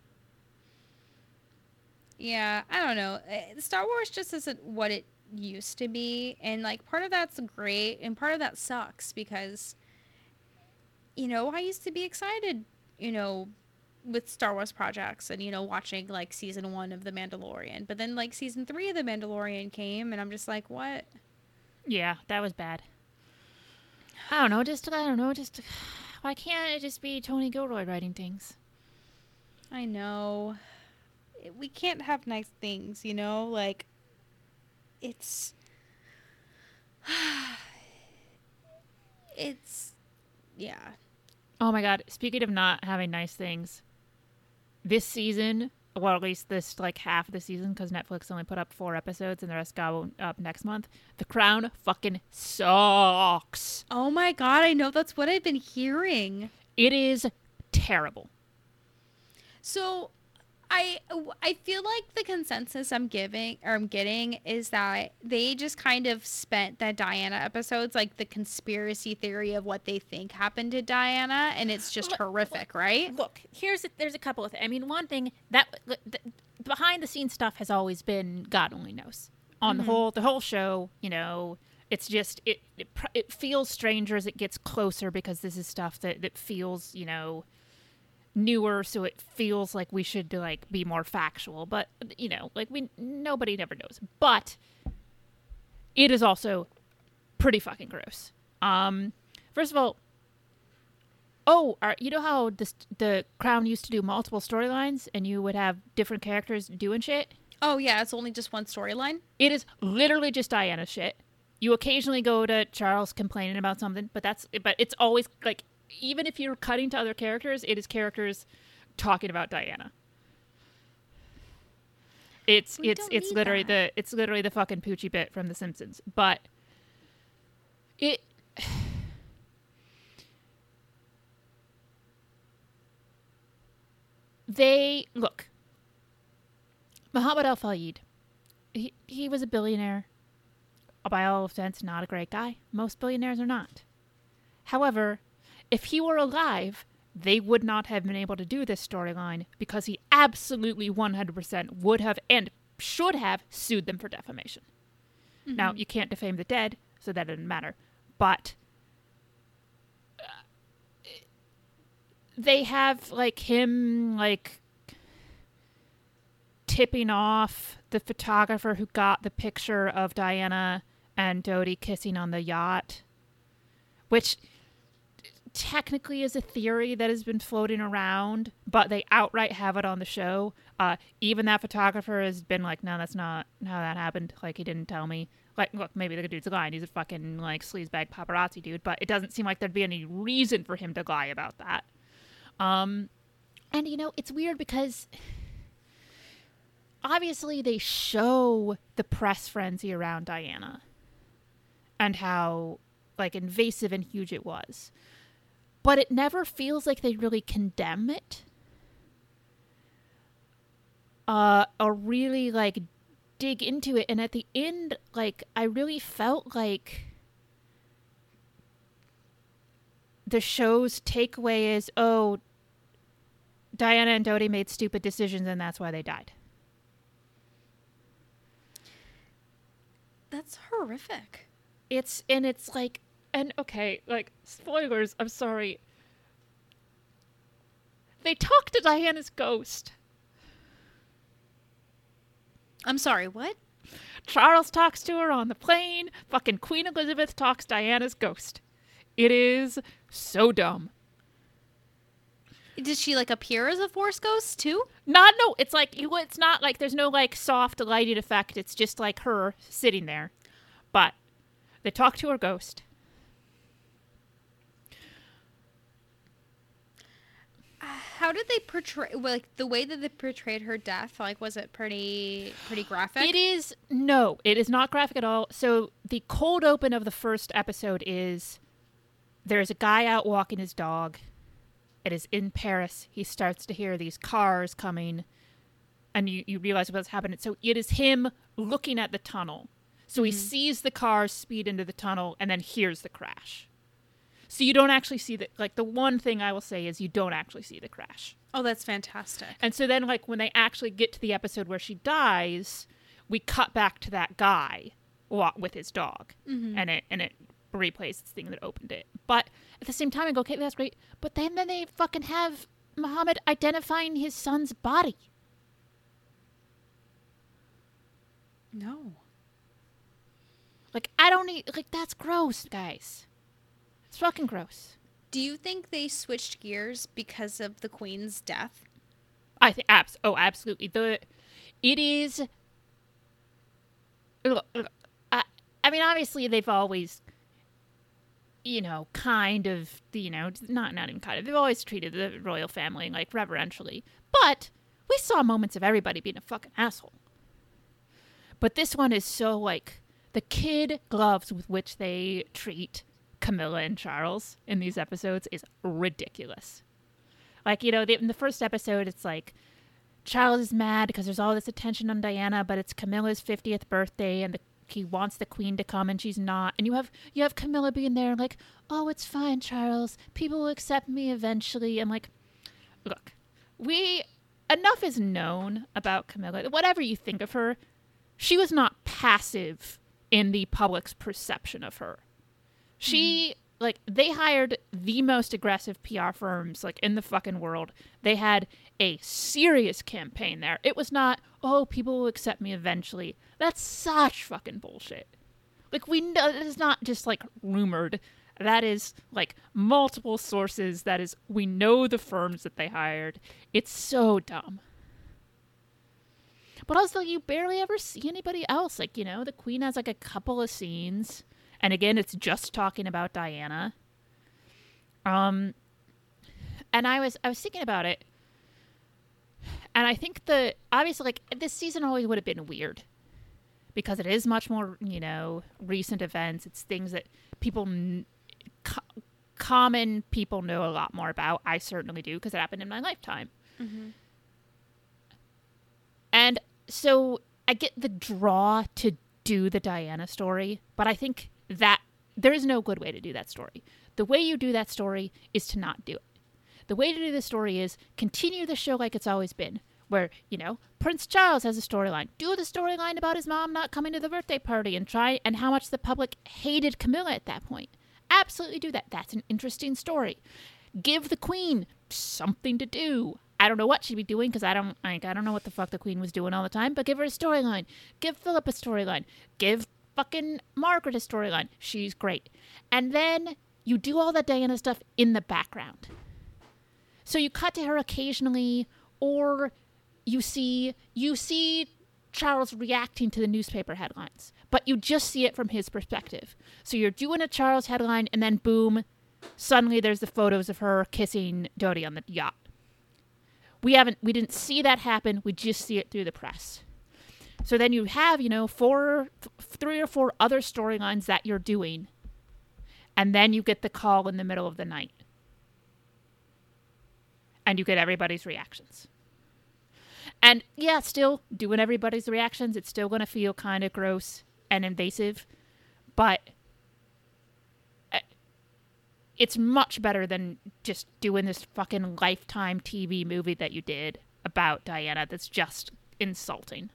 Yeah, I don't know. Eh, Star Wars just isn't what it used to be, and like part of that's great, and part of that sucks because, you know, I used to be excited, you know, with Star Wars projects, and you know, watching like season one of The Mandalorian, but then like season three of The Mandalorian came, and I'm just like, what? Yeah, that was bad. I don't know, just I don't know, just why can't it just be Tony Gilroy writing things? I know. We can't have nice things, you know? Like, it's. it's. Yeah. Oh my god, speaking of not having nice things, this season, well, at least this like half of the season, because Netflix only put up four episodes and the rest go up next month. The Crown fucking sucks. Oh my god, I know that's what I've been hearing. It is terrible. So, I I feel like the consensus I'm giving or I'm getting is that they just kind of spent the Diana episodes like the conspiracy theory of what they think happened to Diana, and it's just Look- horrific, right? Look, here's a, there's a couple of. Th- I mean, one thing that the, behind the scenes stuff has always been God only knows. On the mm-hmm. whole, the whole show, you know, it's just it it, it feels stranger as it gets closer because this is stuff that that feels you know newer, so it feels like we should like be more factual. But you know, like we nobody never knows. But it is also pretty fucking gross. Um, first of all, Oh, are, you know how this, the Crown used to do multiple storylines and you would have different characters doing shit? Oh yeah, it's only just one storyline. It is literally just Diana shit. You occasionally go to Charles complaining about something, but that's but it's always like even if you're cutting to other characters, it is characters talking about Diana. It's We it's it's literally that. the it's literally the fucking Poochie bit from The Simpsons. But it they look Mohamed Al Fayed. He he was a billionaire. By all intents, not a great guy. Most billionaires are not. However, if he were alive, they would not have been able to do this storyline because he absolutely 100% would have and should have sued them for defamation. Now, you can't defame the dead, so that doesn't matter. But uh, they have like him like tipping off the photographer who got the picture of Diana and Dodi kissing on the yacht, which technically is a theory that has been floating around, but they outright have it on the show. Uh, even that photographer has been like, no, that's not how that happened. Like, he didn't tell me. Like, look, maybe the dude's lying. He's a fucking, like, sleazebag paparazzi dude, but it doesn't seem like there'd be any reason for him to lie about that. Um, and, you know, it's weird because obviously they show the press frenzy around Diana and how, like, invasive and huge it was but it never feels like they really condemn it. Uh or really like dig into it. And at the end like i really felt like the show's takeaway is oh diana and dodi made stupid decisions and that's why they died. That's horrific. it's and it's like and okay like spoilers i'm sorry. They talk to diana's ghost. I'm sorry, what? charles talks to her on the plane. Fucking queen elizabeth talks diana's ghost. It is so dumb. Did she like appear as a force ghost too? not no it's like you it's not like there's no like soft lighted effect. It's just like her sitting there. But they talk to her ghost How did they portray like the way that they portrayed her death? Like, was it pretty pretty graphic? It is no, it is not graphic at all. So the cold open of the first episode is there's a guy out walking his dog. It is in Paris. He starts to hear these cars coming, and you, you realize what's happening. So it is him looking at the tunnel. So he mm-hmm. sees the cars speed into the tunnel and then hears the crash. So you don't actually see the like the one thing I will say is you don't actually see the crash. Oh, that's fantastic. And so then, like, when they actually get to the episode where she dies, we cut back to that guy with his dog, mm-hmm. and it and it replays the thing that opened it. But at the same time, I go, okay, that's great. But then, then they fucking have Mohamed identifying his son's body. No. Like, I don't need like that's gross, guys. It's fucking gross. Do you think they switched gears because of the queen's death? I think abs. Oh, absolutely. The it is. Look, look, I, I mean, obviously, they've always, you know, kind of, you know, not not even kind of. They've always treated the royal family like reverentially, but we saw moments of everybody being a fucking asshole. But this one is so like the kid gloves with which they treat Camilla and Charles in these episodes is ridiculous. Like, you know, in the first episode, it's like Charles is mad because there's all this attention on Diana, but it's Camilla's 50th birthday and the, he wants the queen to come and she's not. And you have you have Camilla being there like, "Oh, it's fine, Charles. People will accept me eventually." I'm like, look, we enough is known about Camilla. Whatever you think of her, she was not passive in the public's perception of her. She mm-hmm. like they hired the most aggressive PR firms like in the fucking world. They had a serious campaign there. It was not, "Oh, people will accept me eventually." That's such fucking bullshit. Like we know it is not just like rumored. That is like multiple sources. That is we know the firms that they hired. It's so dumb. But also, you barely ever see anybody else. Like, you know, the queen has like a couple of scenes. And again, it's just talking about Diana. Um, and I was I was thinking about it, and I think the obviously like this season always would have been weird because it is much more you know recent events. It's things that people co- common people know a lot more about. I certainly do because it happened in my lifetime. And so I get the draw to do the Diana story, but I think that there is no good way to do that story. The way you do that story is to not do it. The way to do the story is continue the show like it's always been, where, you know, Prince Charles has a storyline. Do the storyline about his mom not coming to the birthday party and try and how much the public hated Camilla at that point. Absolutely do that. That's an interesting story. Give the queen something to do. I don't know what she'd be doing because I don't like I don't know what the fuck the queen was doing all the time, but give her a storyline. Give Philip a storyline. Give fucking Margaret storyline. She's great. And then you do all that Diana stuff in the background. So you cut to her occasionally or you see you see Charles reacting to the newspaper headlines, but you just see it from his perspective. So you're doing a Charles headline and then boom, suddenly there's the photos of her kissing Dodi on the yacht. We haven't we didn't see that happen. We just see it through the press. So then you have, you know, four th- three or four other storylines that you're doing. And then you get the call in the middle of the night. And you get everybody's reactions. And yeah, still doing everybody's reactions, it's still going to feel kind of gross and invasive, but uh, it's much better than just doing this fucking lifetime TV movie that you did about Diana that's just insulting.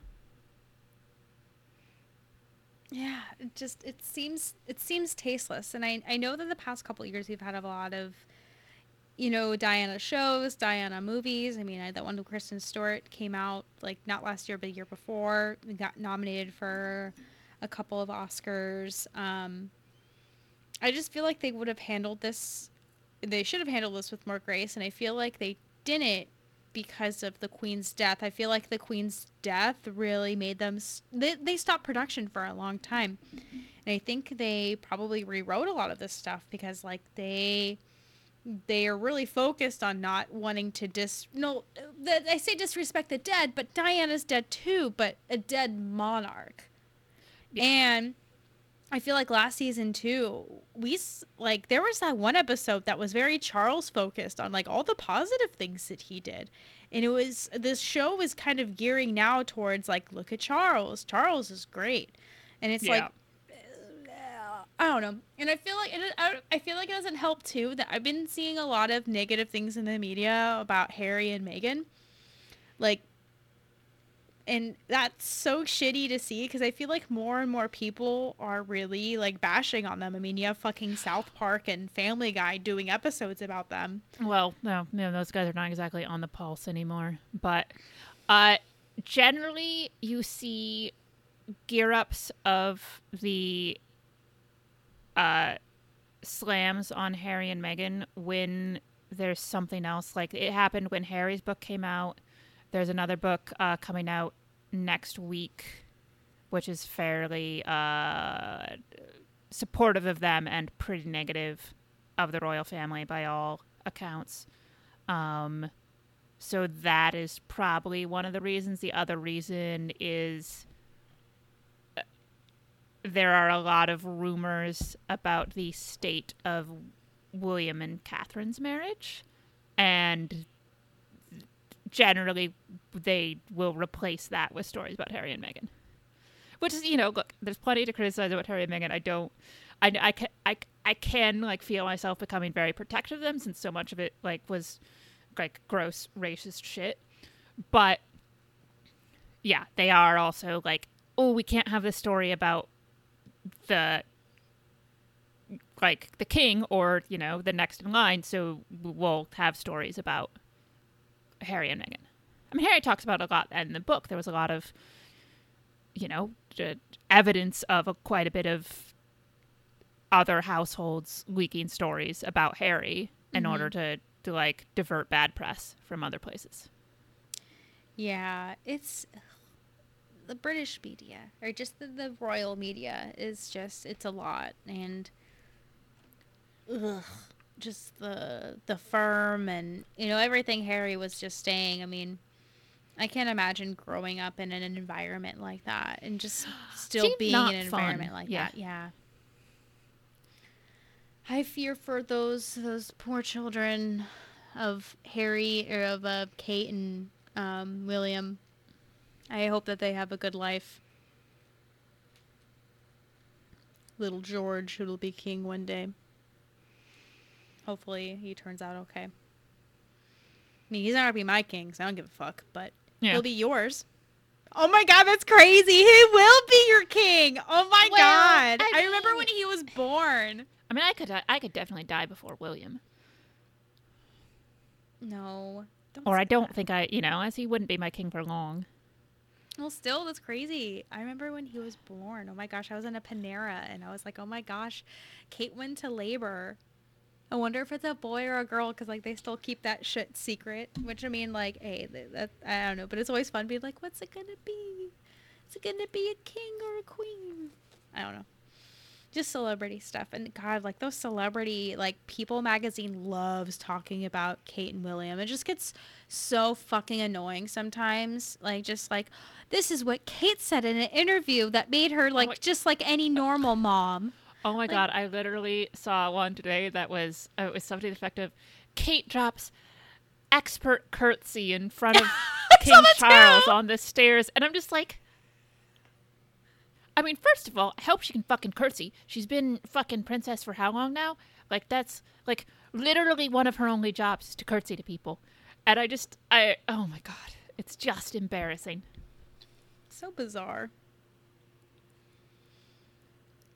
Yeah, it just it seems it seems tasteless, and I I know that the past couple years we've had a lot of, you know, Diana shows, Diana movies. I mean, I, that one with Kristen Stewart came out like not last year but the year before. We got nominated for a couple of Oscars. Um, I just feel like they would have handled this. They should have handled this with more grace, and I feel like they didn't because of the queen's death. I feel like the queen's death really made them they, they stopped production for a long time. And I think they probably rewrote a lot of this stuff because like they they are really focused on not wanting to dis no I say disrespect the dead, but Diana's dead too, but a dead monarch. And I feel like last season too, we like there was that one episode that was very Charles focused on like all the positive things that he did. And it was this show was kind of gearing now towards like look at Charles. Charles is great. And it's like I don't know, and I feel like it, I, I feel like it doesn't help too that I've been seeing a lot of negative things in the media about Harry and Meghan, like, and that's so shitty to see because I feel like more and more people are really like bashing on them. I mean, you have fucking South Park and Family Guy doing episodes about them. Well, no, no, those guys are not exactly on the pulse anymore. But uh, generally, you see gear ups of the uh, slams on Harry and Meghan when there's something else. Like it happened when Harry's book came out. There's another book uh, coming out next week, which is fairly uh, supportive of them and pretty negative of the royal family by all accounts. Um, so that is probably one of the reasons. The other reason is uh, there are a lot of rumors about the state of William and Catherine's marriage, and generally they will replace that with stories about Harry and Meghan. Which is, you know, look, there's plenty to criticize about Harry and Meghan. I don't, I, I can, I, I can like feel myself becoming very protective of them since so much of it like was like gross racist shit. But yeah, they are also like, oh, we can't have this story about the like the king or you know the next in line, so we'll have stories about Harry and Meghan. I mean, Harry talks about it a lot in the book. There was a lot of, you know, evidence of a, quite a bit of other households leaking stories about Harry in Mhm. order to to like divert bad press from other places. Yeah, it's the British media or just the, the royal media is just it's a lot and ugh, just the the firm and you know everything Harry was just saying. I mean, I can't imagine growing up in an environment like that and just still being in an fun. environment like Yeah. that. Yeah. I fear for those those poor children of Harry or of uh, Kate and um, William. I hope that they have a good life. Little George, who'll be king one day. Hopefully, he turns out okay. I mean, he's not gonna be my king, so I don't give a fuck. But Yeah. he'll be yours. Oh my god, that's crazy! He will be your king. Oh my Well, god! I I, remember when he was born. I mean, I could I could definitely die before William, No, don't or I don't that. think I, you know, as he wouldn't be my king for long. Well, still, that's crazy. I remember when he was born. Oh my gosh, I was in a Panera and I was like, oh my gosh, Kate went to labor. I wonder if it's a boy or a girl because like they still keep that shit secret. Which I mean, like, hey, th- that I don't know, but it's always fun being like, what's it gonna be? Is it gonna be a king or a queen? I don't know. Just celebrity stuff and God, like those celebrity like People magazine loves talking about Kate and William. It just gets so fucking annoying sometimes. Like just like this is what Kate said in an interview that made her like my- just like any normal mom. Oh my Like- god, I literally saw one today that was uh, it was something effective. Kate drops expert curtsy in front of King Charles too. on the stairs, and I'm just like. I mean, first of all, I hope she can fucking curtsy. She's been fucking princess for how long now? Like that's like literally one of her only jobs is to curtsy to people. And I just I oh my god, it's just embarrassing. So bizarre.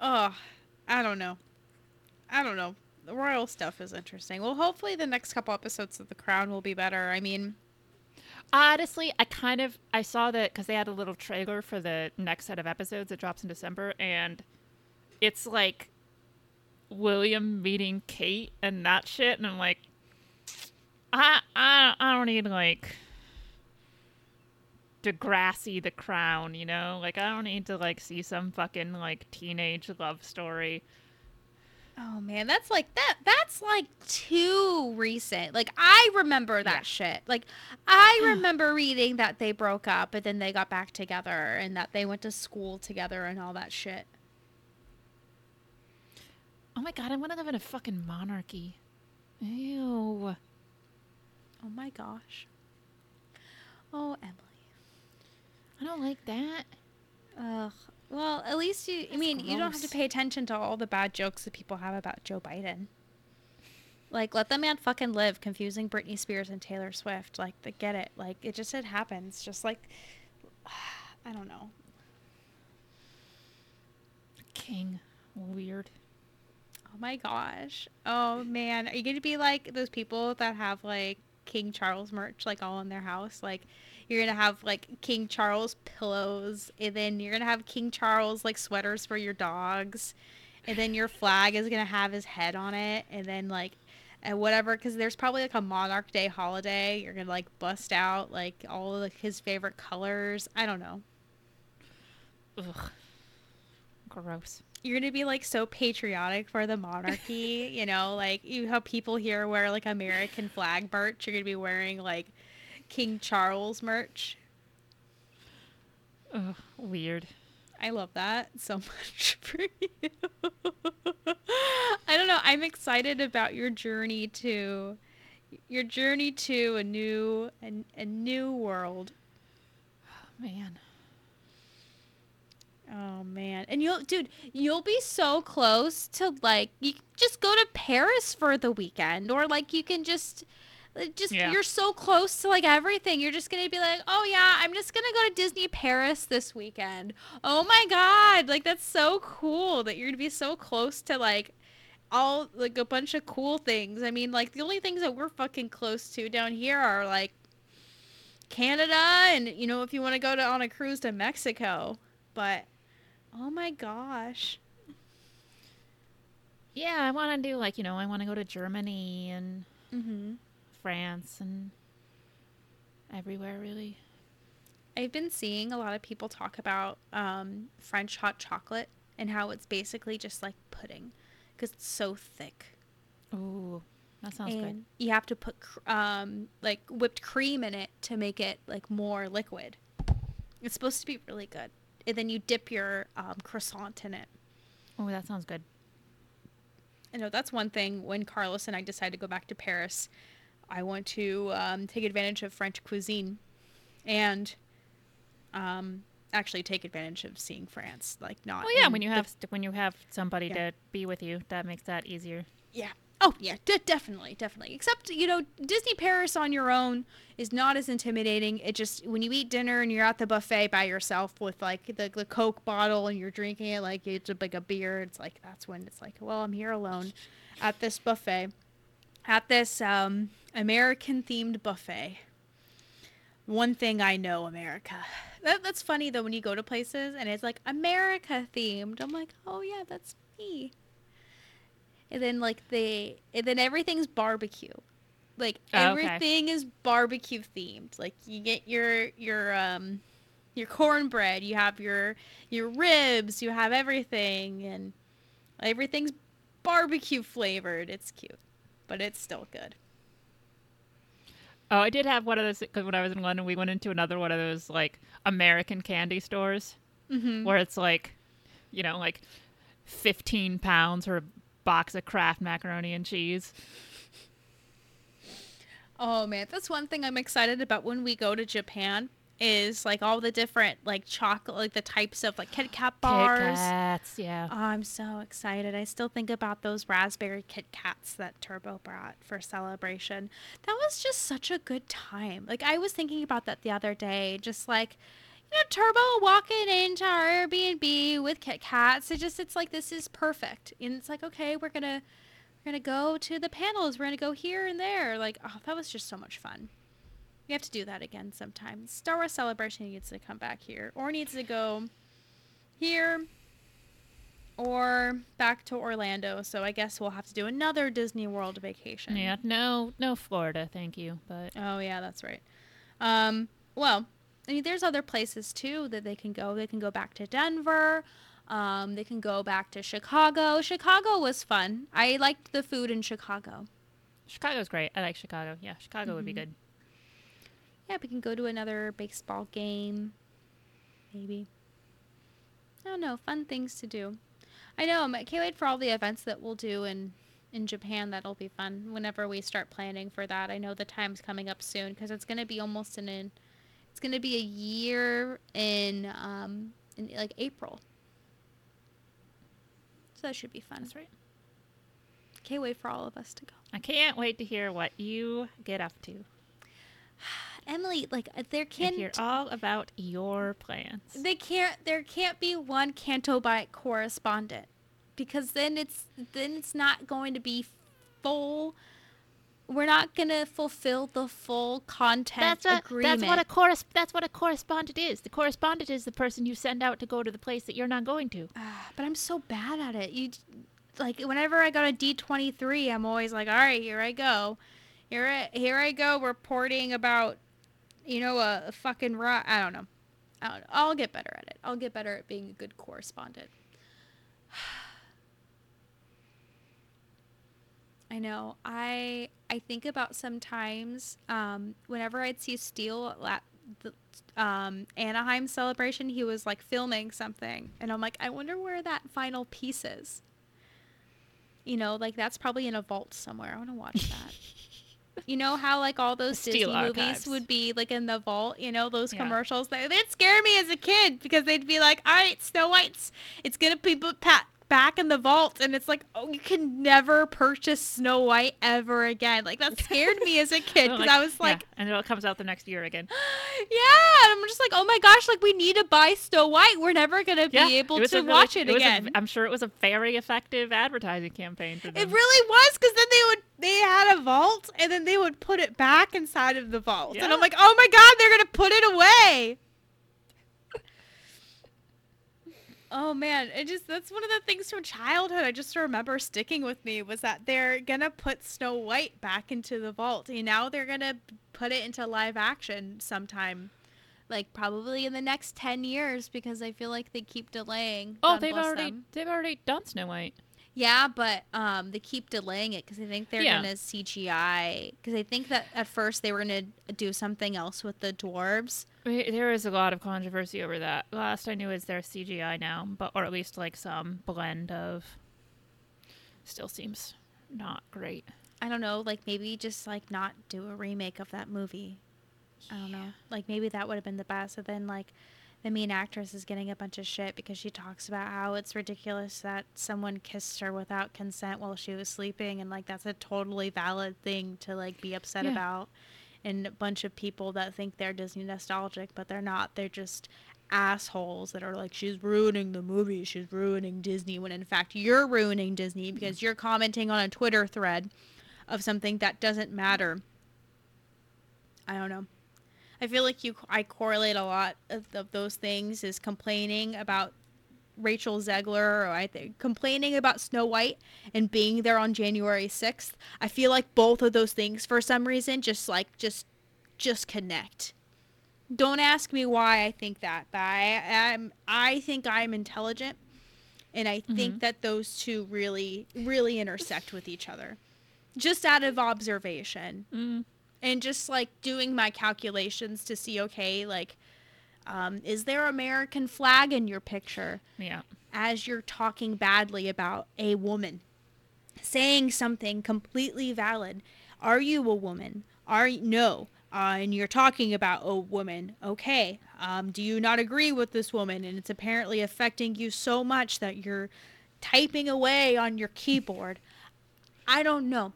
Oh, I don't know. I don't know. The royal stuff is interesting. Well, hopefully the next couple episodes of The Crown will be better. I mean, Honestly, I kind of I saw that because they had a little trailer for the next set of episodes that drops in December, and it's like William meeting Kate and that shit, and I'm like, I I I don't need like Degrassi the Crown, you know? Like I don't need to like see some fucking like teenage love story. Oh man, that's like that. That's like too recent. Like I remember that Yeah. shit. Like I remember reading that they broke up, but then they got back together, and that they went to school together and all that shit. Oh my god, I want to live in a fucking monarchy. Ew. Oh my gosh. Oh Emily. I don't like that. Ugh. Well, at least you. I That's mean, you don't have to pay attention to all the bad jokes that people have about Joe Biden. Like, let the man fucking live, confusing Britney Spears and Taylor Swift. Like, they get it. Like, it just it happens. Just like, I don't know. King. Weird. Oh my gosh. Oh man, are you gonna be like those people that have like King Charles merch like all in their house? Like, you're gonna have like King Charles pillows, and then you're gonna have King Charles like sweaters for your dogs, and then your flag is gonna have his head on it, and then like. And whatever, because there's probably like a Monarch Day holiday. You're gonna like bust out like all of like, his favorite colors. I don't know. Ugh. Gross. you're gonna be like so patriotic for the monarchy, you know, like you have people here wear like American flag merch. You're gonna be wearing like King Charles merch. Ugh. Weird. I love that so much for you. I don't know. I'm excited about your journey to your journey to a new a, a new world. Oh man. Oh man. And you'll dude, you'll be so close to like you just go to Paris for the weekend or like you can just just Yeah. you're so close to like everything. You're just going to be like, "Oh yeah, I'm just going to go to Disney Paris this weekend." Oh my god, like that's so cool that you're going to be so close to like all like a bunch of cool things. I mean, like the only things that we're fucking close to down here are like Canada and you know if you want to go to on a cruise to Mexico. But oh my gosh. Yeah, I want to do like, you know, I want to go to Germany and Mhm. France and everywhere really. I've been seeing a lot of people talk about um, French hot chocolate and how it's basically just like pudding because it's so thick. Ooh. That sounds and good. you have to put cr- um, like whipped cream in it to make it like more liquid. It's supposed to be really good. And then you dip your um, croissant in it. Oh, that sounds good. I know that's one thing. When Carlos and I decided to go back to Paris, I want to um, take advantage of French cuisine, and um, actually take advantage of seeing France. Like not. Well, yeah, when you have st- when you have somebody Yeah. to be with you, that makes that easier. yeah. Oh yeah, de- definitely, definitely. Except you know, Disney Paris on your own is not as intimidating. It just when you eat dinner and you're at the buffet by yourself with like the, the Coke bottle and you're drinking it like it's a, like a beer. It's like that's when it's like, well, I'm here alone at this buffet, at this um, American themed buffet. One thing I know, America. That, that's funny though when you go to places and it's like America themed. I'm like, oh yeah, that's me. And then like they, and then everything's barbecue. Like Oh, okay. everything is barbecue themed. Like you get your your um your cornbread, you have your your ribs, you have everything, and everything's barbecue flavored. It's cute, but it's still good. Oh, I did have one of those because when I was in London, we went into another one of those like American candy stores Mm-hmm. where it's like, you know, like fifteen pounds for a box of Kraft macaroni and cheese. Oh man, that's one thing I'm excited about when we go to Japan is like all the different like chocolate, like the types of like Kit Kat bars. Kit. Kats, yeah. Oh, I'm so excited. I still think about those raspberry Kit Kats that Turbo brought for celebration. That was just such a good time. Like, I was thinking about that the other day. Just like, you know, Turbo walking into our Airbnb with Kit Kats. It just, it's like, this is perfect. And it's like, okay, we're going to. We're gonna go to the panels. We're gonna go here and there. Like, oh, that was just so much fun. We have to do that again sometime. Star Wars Celebration needs to come back here, or needs to go here, or back to Orlando. So I guess we'll have to do another Disney World vacation. Yeah, no, no Florida, thank you. But Oh yeah, that's right. Um, well, I mean, there's other places too that they can go. They can go back to Denver. Um, they can go back to Chicago. Chicago was fun. I liked the food in Chicago. Chicago's great. I like Chicago. Yeah, Chicago would be Mhm. good. Yeah, we can go to another baseball game. Maybe. I don't know. Fun things to do. I know. I can't wait for all the events that we'll do in in Japan. That'll be fun. Whenever we start planning for that, I know the time's coming up soon because it's gonna be almost in an. It's gonna be a year in um in like April. So that should be fun. That's right. Can't wait for all of us to go. I can't wait to hear what you get up to. Emily, like uh, there can hear all about your plans. they can't there can't be one Canto Bight correspondent because then it's then it's not going to be full we're not going to fulfill the full content That's what agreement. that's what a corres- that's what a correspondent is. The correspondent is the person you send out to go to the place that you're not going to. Ah, but I'm so bad at it. You like whenever I go to D23, I'm always like, "All right, here I go. Here I, here I go reporting about you know a, a fucking ro- I don't know. I don't know. I'll get better at it. I'll get better at being a good correspondent. I know. I I think about sometimes um, whenever I'd see Steele at the um, Anaheim celebration, he was like filming something, and I'm like, I wonder where that final piece is. You know, like that's probably in a vault somewhere. I want to watch that. you know how like all those The Disney Steel movies would be like in the vault. You know those Yeah. commercials. They they'd scare me as a kid because they'd be like, "All right, Snow White's it's gonna be put pa- back in the vault," and it's like, "Oh, you can never purchase Snow White ever again." Like that scared me as a kid because I was yeah, like, and it comes out the next year again. yeah, and I'm just like, oh my gosh, like we need to buy Snow White. We're never gonna Yeah, be able to really- watch it, a- again. I'm sure it was a very effective advertising campaign for them. it really was because then they would they had a vault and then they would put it back inside of the vault, yeah. and I'm like, oh my god, they're gonna put it away. Oh man, it just that's one of the things from childhood I just remember sticking with me was that they're gonna put Snow White back into the vault. And now they're gonna put it into live action sometime. Like probably in the next ten years because I feel like they keep delaying. oh, God they've already them. they've already done Snow White. Yeah, but um, they keep delaying it because they think they're Yeah. gonna CGI. Because I think that at first they were gonna do something else with the dwarves. There is a lot of controversy over that. Last I knew is they're CGI now, but or at least like some blend of. Still seems not great. I don't know, like maybe just like not do a remake of that movie. I don't know. Like maybe that would have been the best. And then like the main actress is getting a bunch of shit because she talks about how it's ridiculous that someone kissed her without consent while she was sleeping and like that's a totally valid thing to like be upset Yeah. about. And a bunch of people that think they're Disney nostalgic, but they're not. They're just assholes that are like she's ruining the movie, she's ruining Disney when in fact you're ruining Disney mm-hmm. because you're commenting on a Twitter thread of something that doesn't matter. I don't know. I feel like you I correlate a lot of, of those things is complaining about Rachel Zegler or I think complaining about Snow White and being there on January 6th. I feel like both of those things for some reason just like just just connect. Don't ask me why I think that, but I I'm, I think I'm intelligent and I think that those two really really intersect with each other. Just out of observation Mm. And just like doing my calculations to see okay like um, is there american flag in your picture Yeah. as you're talking badly about a woman? Saying something completely valid. Are you a woman? Are you no. Uh, and you're talking about a woman. Okay um, do you not agree with this woman? And it's apparently affecting you so much that you're typing away on your keyboard. I don't know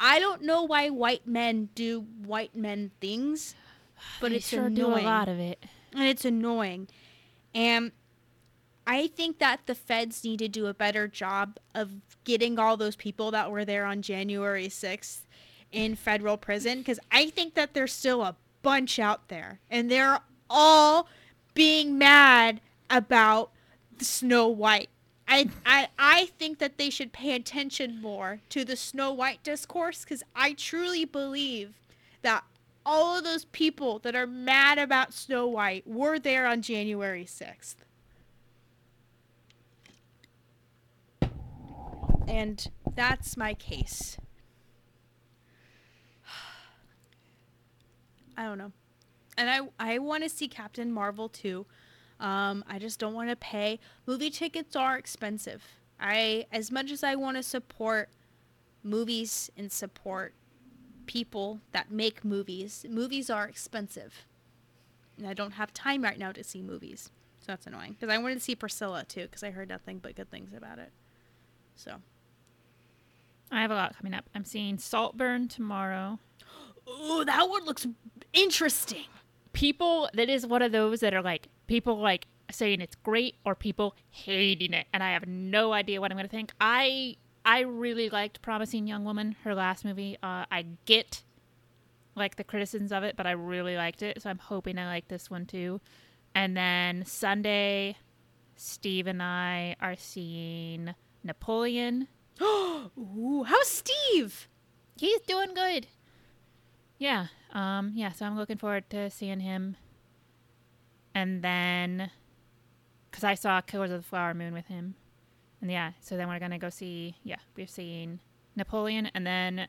I don't know why white men do white men things, but They it's sure annoying. do a lot of it. and it's annoying. And I think that the feds need to do a better job of getting all those people that were there on January 6th in federal prison because I think that there's still a bunch out there and they're all being mad about Snow White. I, I, I think that they should pay attention more to the Snow White discourse because I truly believe that all of those people that are mad about Snow White were there on January 6th. And that's my case. I don't know. And I I want to see Captain Marvel too. Um, I just don't want to pay. Movie tickets are expensive. I as much as I want to support movies and support people that make movies, movies are expensive. And I don't have time right now to see movies. So that's annoying. Because I wanted to see Priscilla too, because I heard nothing but good things about it. So. I have a lot coming up. I'm seeing Saltburn tomorrow. Oh, that one looks interesting. People, that is one of those that are like, people like saying it's great or people hating it. And I have no idea what I'm going to think. I I really liked Promising Young Woman, her last movie. Uh, I get like the criticisms of it, but I really liked it. So I'm hoping I like this one too. And then Sunday, Steve and I are seeing Napoleon. Ooh, how's Steve? He's doing good. Yeah. Um, yeah, so I'm looking forward to seeing him. And then, because I saw Killers of the Flower Moon with him. And yeah, so then we're going to go see, yeah, we're seeing Napoleon. And then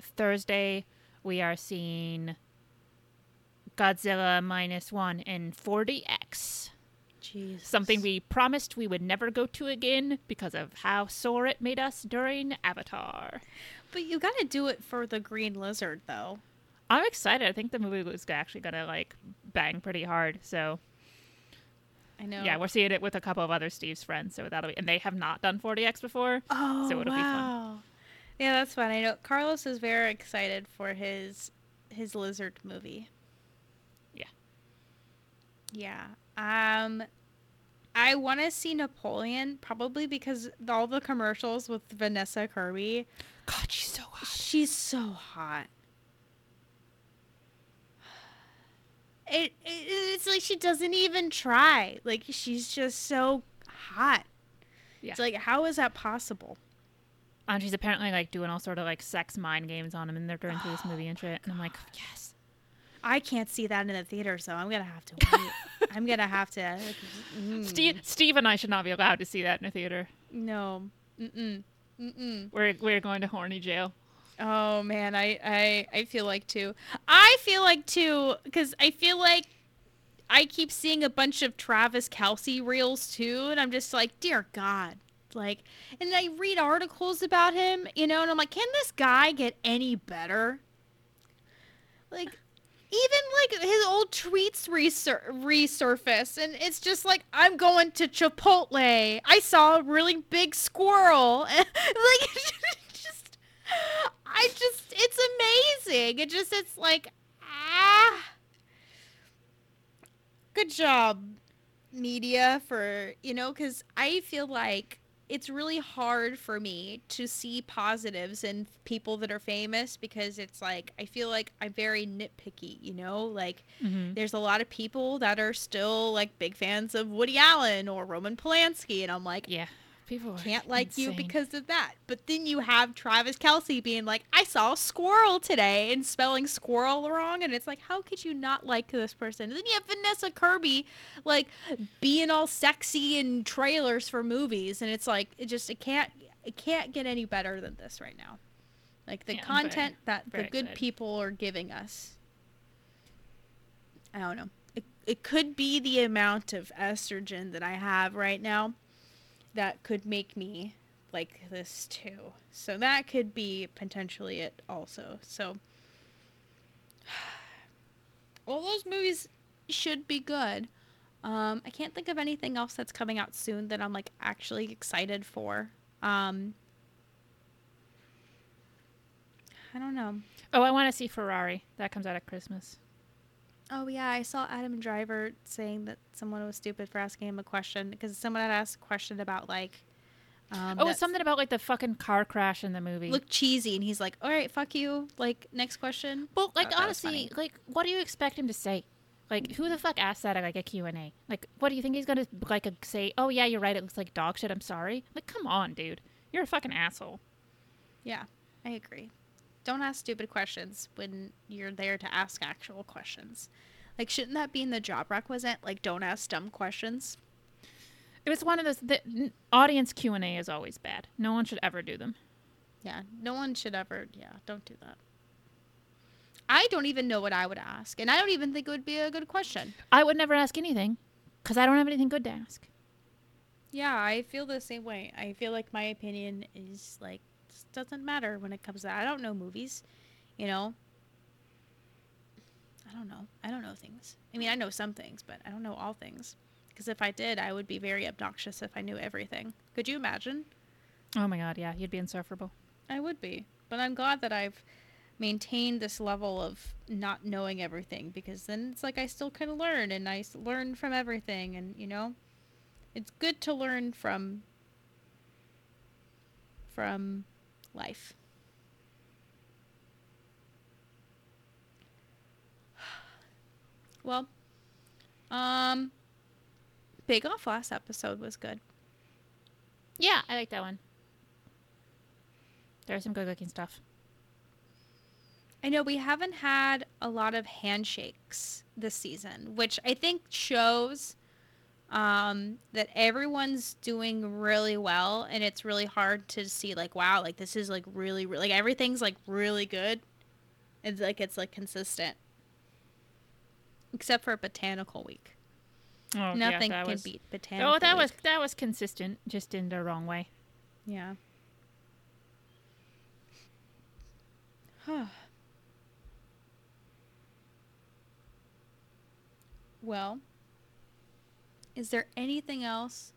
Thursday, we are seeing Godzilla minus one in 4DX. Jeez. Something we promised we would never go to again because of how sore it made us during Avatar. But you gotta do it for the green lizard, though. I'm excited. I think the movie was actually to like bang pretty hard. So I know. yeah, we're seeing it with a couple of other Steve's friends. So that'll be, and they have not done 4DX before. Oh, so it'll be fun. Yeah, that's fun. I know Carlos is very excited for his his lizard movie. Yeah. Yeah. Um I want to see Napoleon probably because all the commercials with Vanessa Kirby. God, she's so hot. She's so hot. It, it it's like she doesn't even try. Like she's just so hot. Yeah. It's like how is that possible? And she's apparently like doing all sort of like sex mind games on him, and they're going through this movie and shit. And I'm like, yes. I can't see that in the theater, so I'm gonna have to wait. I'm gonna have to. Mm. Steve, Steve and I should not be allowed to see that in a theater. No. Mm-mm. Mm-mm. We're we're going to horny jail. Oh man, I I I feel like too. I feel like too because I feel like I keep seeing a bunch of Travis Kelce reels too, and I'm just like, dear God, like, and I read articles about him, you know, and I'm like, can this guy get any better? Like, even like his old tweets resur- resurface, and it's just like, I'm going to Chipotle. I saw a really big squirrel, like, I just, it's amazing. It just, it's like, ah good job media for you know because i feel like it's really hard for me to see positives in people that are famous because it's like i feel like i'm very nitpicky you know like Mm-hmm. there's a lot of people that are still like big fans of woody allen or roman polanski and i'm like Yeah, people can't like you because of that. But then you have Travis Kelce being like, I saw a squirrel today and spelling squirrel wrong. And it's like, how could you not like this person? And then you have Vanessa Kirby like being all sexy in trailers for movies. And it's like, it just, it can't, it can't get any better than this right now. Like the Yeah, I'm very- content that very the good excited. people are giving us. I don't know. It, it could be the amount of estrogen that I have right now that could make me like this too. So that could be potentially it also. So all those movies should be good. Um, I can't think of anything else that's coming out soon that I'm like actually excited for. Um, I don't know. Oh, I want to see Ferrari. That comes out at Christmas. Oh yeah, I saw Adam Driver saying that someone was stupid for asking him a question because someone had asked a question about like. Um, oh, that it's something about like the fucking car crash in the movie. Look cheesy, and he's like, "All right, fuck you." Like next question. Well, like thought that honestly, funny. like what do you expect him to say? Like who the fuck asked that at like a Q&A? Like what do you think he's going to like say, "Oh yeah, you're right. It looks like dog shit. I'm sorry." Like come on, dude. You're a fucking asshole. Yeah, I agree. Don't ask stupid questions when you're there to ask actual questions. Like, shouldn't that be in the job requisite? Like, don't ask dumb questions. It was one of those. The audience Q and A is always bad. No one should ever do them. Yeah, no one should ever. Yeah, don't do that. I don't even know what I would ask, and I don't even think it would be a good question. I would never ask anything because I don't have anything good to ask. Yeah, I feel the same way. I feel like my opinion is like doesn't matter when it comes to that. I don't know movies, you know. I don't know. I don't know things. I mean, I know some things, but I don't know all things. Because if I did, I would be very obnoxious if I knew everything. Could you imagine? Oh my god, yeah, you'd be insufferable. I would be. But I'm glad that I've maintained this level of not knowing everything because then it's like I still can learn and I learn from everything and you know it's good to learn from from life. Well, um Bake Off last episode was good. Yeah, I like that one. There's some good looking stuff. I know we haven't had a lot of handshakes this season, which I think shows um, that everyone's doing really well, and it's really hard to see like, wow, like this is like really, really like everything's like really good. It's like it's like consistent, except for Botanical Week. Oh, Nothing yeah, that can was, beat Botanical. Oh, that Week. was that was consistent, just in the wrong way. Yeah. Huh. well, is there anything else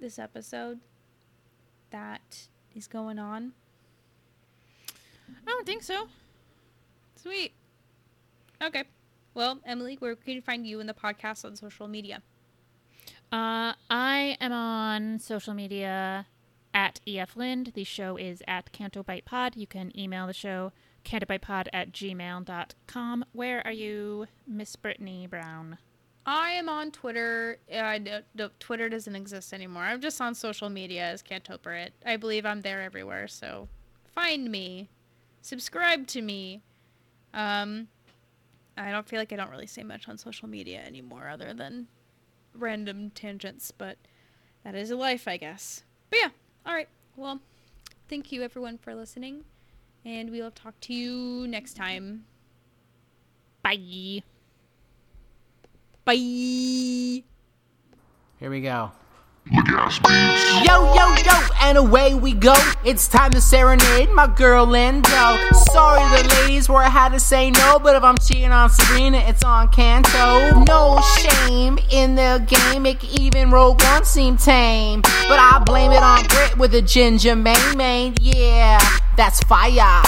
this episode that is going on? I don't think so. Sweet. Okay. Well, Emily, where can you find you in the podcast on social media? Uh, I am on social media at EF Lind. The show is at Canto Bight Pod. You can email the show cantobightpod at gmail.com. Where are you, Miss Brittany Brown? I am on Twitter. No, Twitter doesn't exist anymore. I'm just on social media as cantobritt. I believe I'm there everywhere. So find me, subscribe to me. Um, I don't feel like I don't really say much on social media anymore, other than random tangents. But that is a life, I guess. But yeah, all right. Well, thank you everyone for listening, and we'll talk to you next time. Bye. Bye. Here we go. Yo, yo, yo, and away we go. It's time to serenade my girl Lindo. Sorry, the ladies where I had to say no, but if I'm cheating on Serena, it's on Canto. No shame in the game, make even Rogue One seem tame. But I blame it on Brit with a ginger mane main. Yeah, that's fire.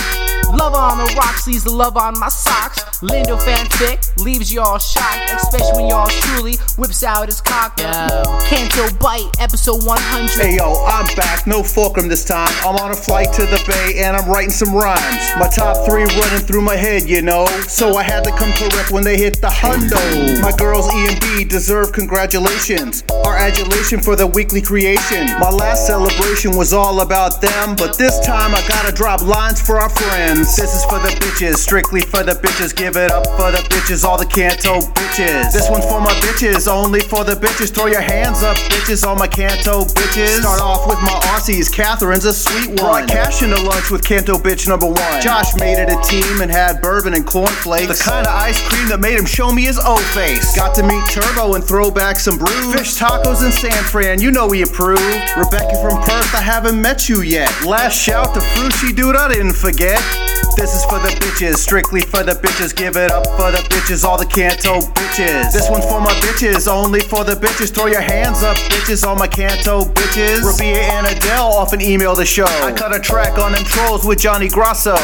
Love on the rocks leaves the love on my socks. Lindo fanfic leaves y'all shocked, especially when y'all truly whips out his cock. Canto Bight, episode 100. Hey yo, I'm back, no fulcrum this time. I'm on a flight to the bay and I'm writing some rhymes. My top three running through my head, you know. So I had to come correct when they hit the hundo. My girls E and B deserve congratulations. Our adulation for the weekly creation. My last celebration was all about them, but this time I gotta drop lines for our friends. This is for the bitches, strictly for the bitches. Give it up for the bitches, all the canto bitches. This one's for my bitches, only for the bitches. Throw your hands up, bitches, all my canto bitches. Start off with my RCs, Catherine's a sweet one. Brought cash into lunch with canto bitch number one. Josh made it a team and had bourbon and cornflakes. The kind of ice cream that made him show me his O face. Got to meet Turbo and throw back some brews. Fish tacos in San Fran, you know we approved. Rebecca from Perth, I haven't met you yet. Last shout to Frushi dude, I didn't forget. This is for the bitches, strictly for the bitches. Give it up for the bitches, all the canto bitches. This one's for my bitches, only for the bitches. Throw your hands up, bitches, all my canto bitches. Rabia and Adele often email the show. I cut a track on them trolls with Johnny Grosso.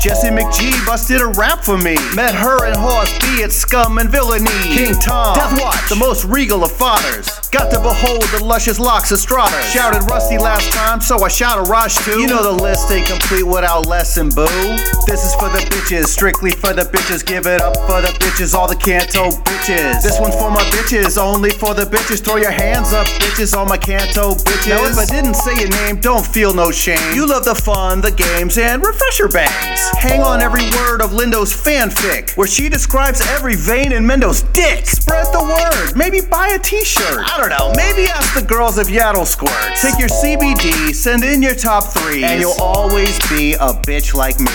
Jesse McGee busted a rap for me. Met her and Horse B at Scum and Villainy. King Tom, Death Watch, the most regal of fathers. Got to behold the luscious locks of Strata. Shouted Rusty last time, so I shout a Rush too. You know the list ain't complete without less and boo. This is for the bitches, strictly for the bitches. Give it up for the bitches, all the canto bitches. This one's for my bitches, only for the bitches. Throw your hands up, bitches, all my canto bitches. Now if I didn't say your name, don't feel no shame. You love the fun, the games, and refresher bangs. Hang on every word of Lindo's fanfic, where she describes every vein in Mendo's dick. Spread the word, maybe buy a t-shirt. I don't don't know. Maybe ask the girls if Yaddle squirts. Take your CBD, send in your top three, and you'll always be a bitch like me.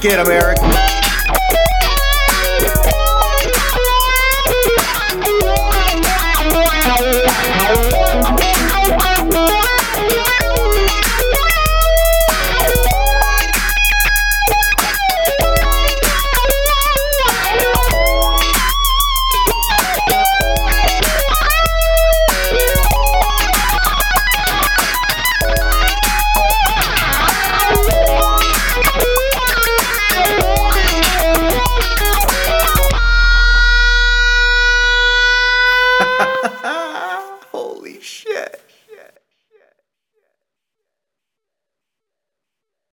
Get him, Eric.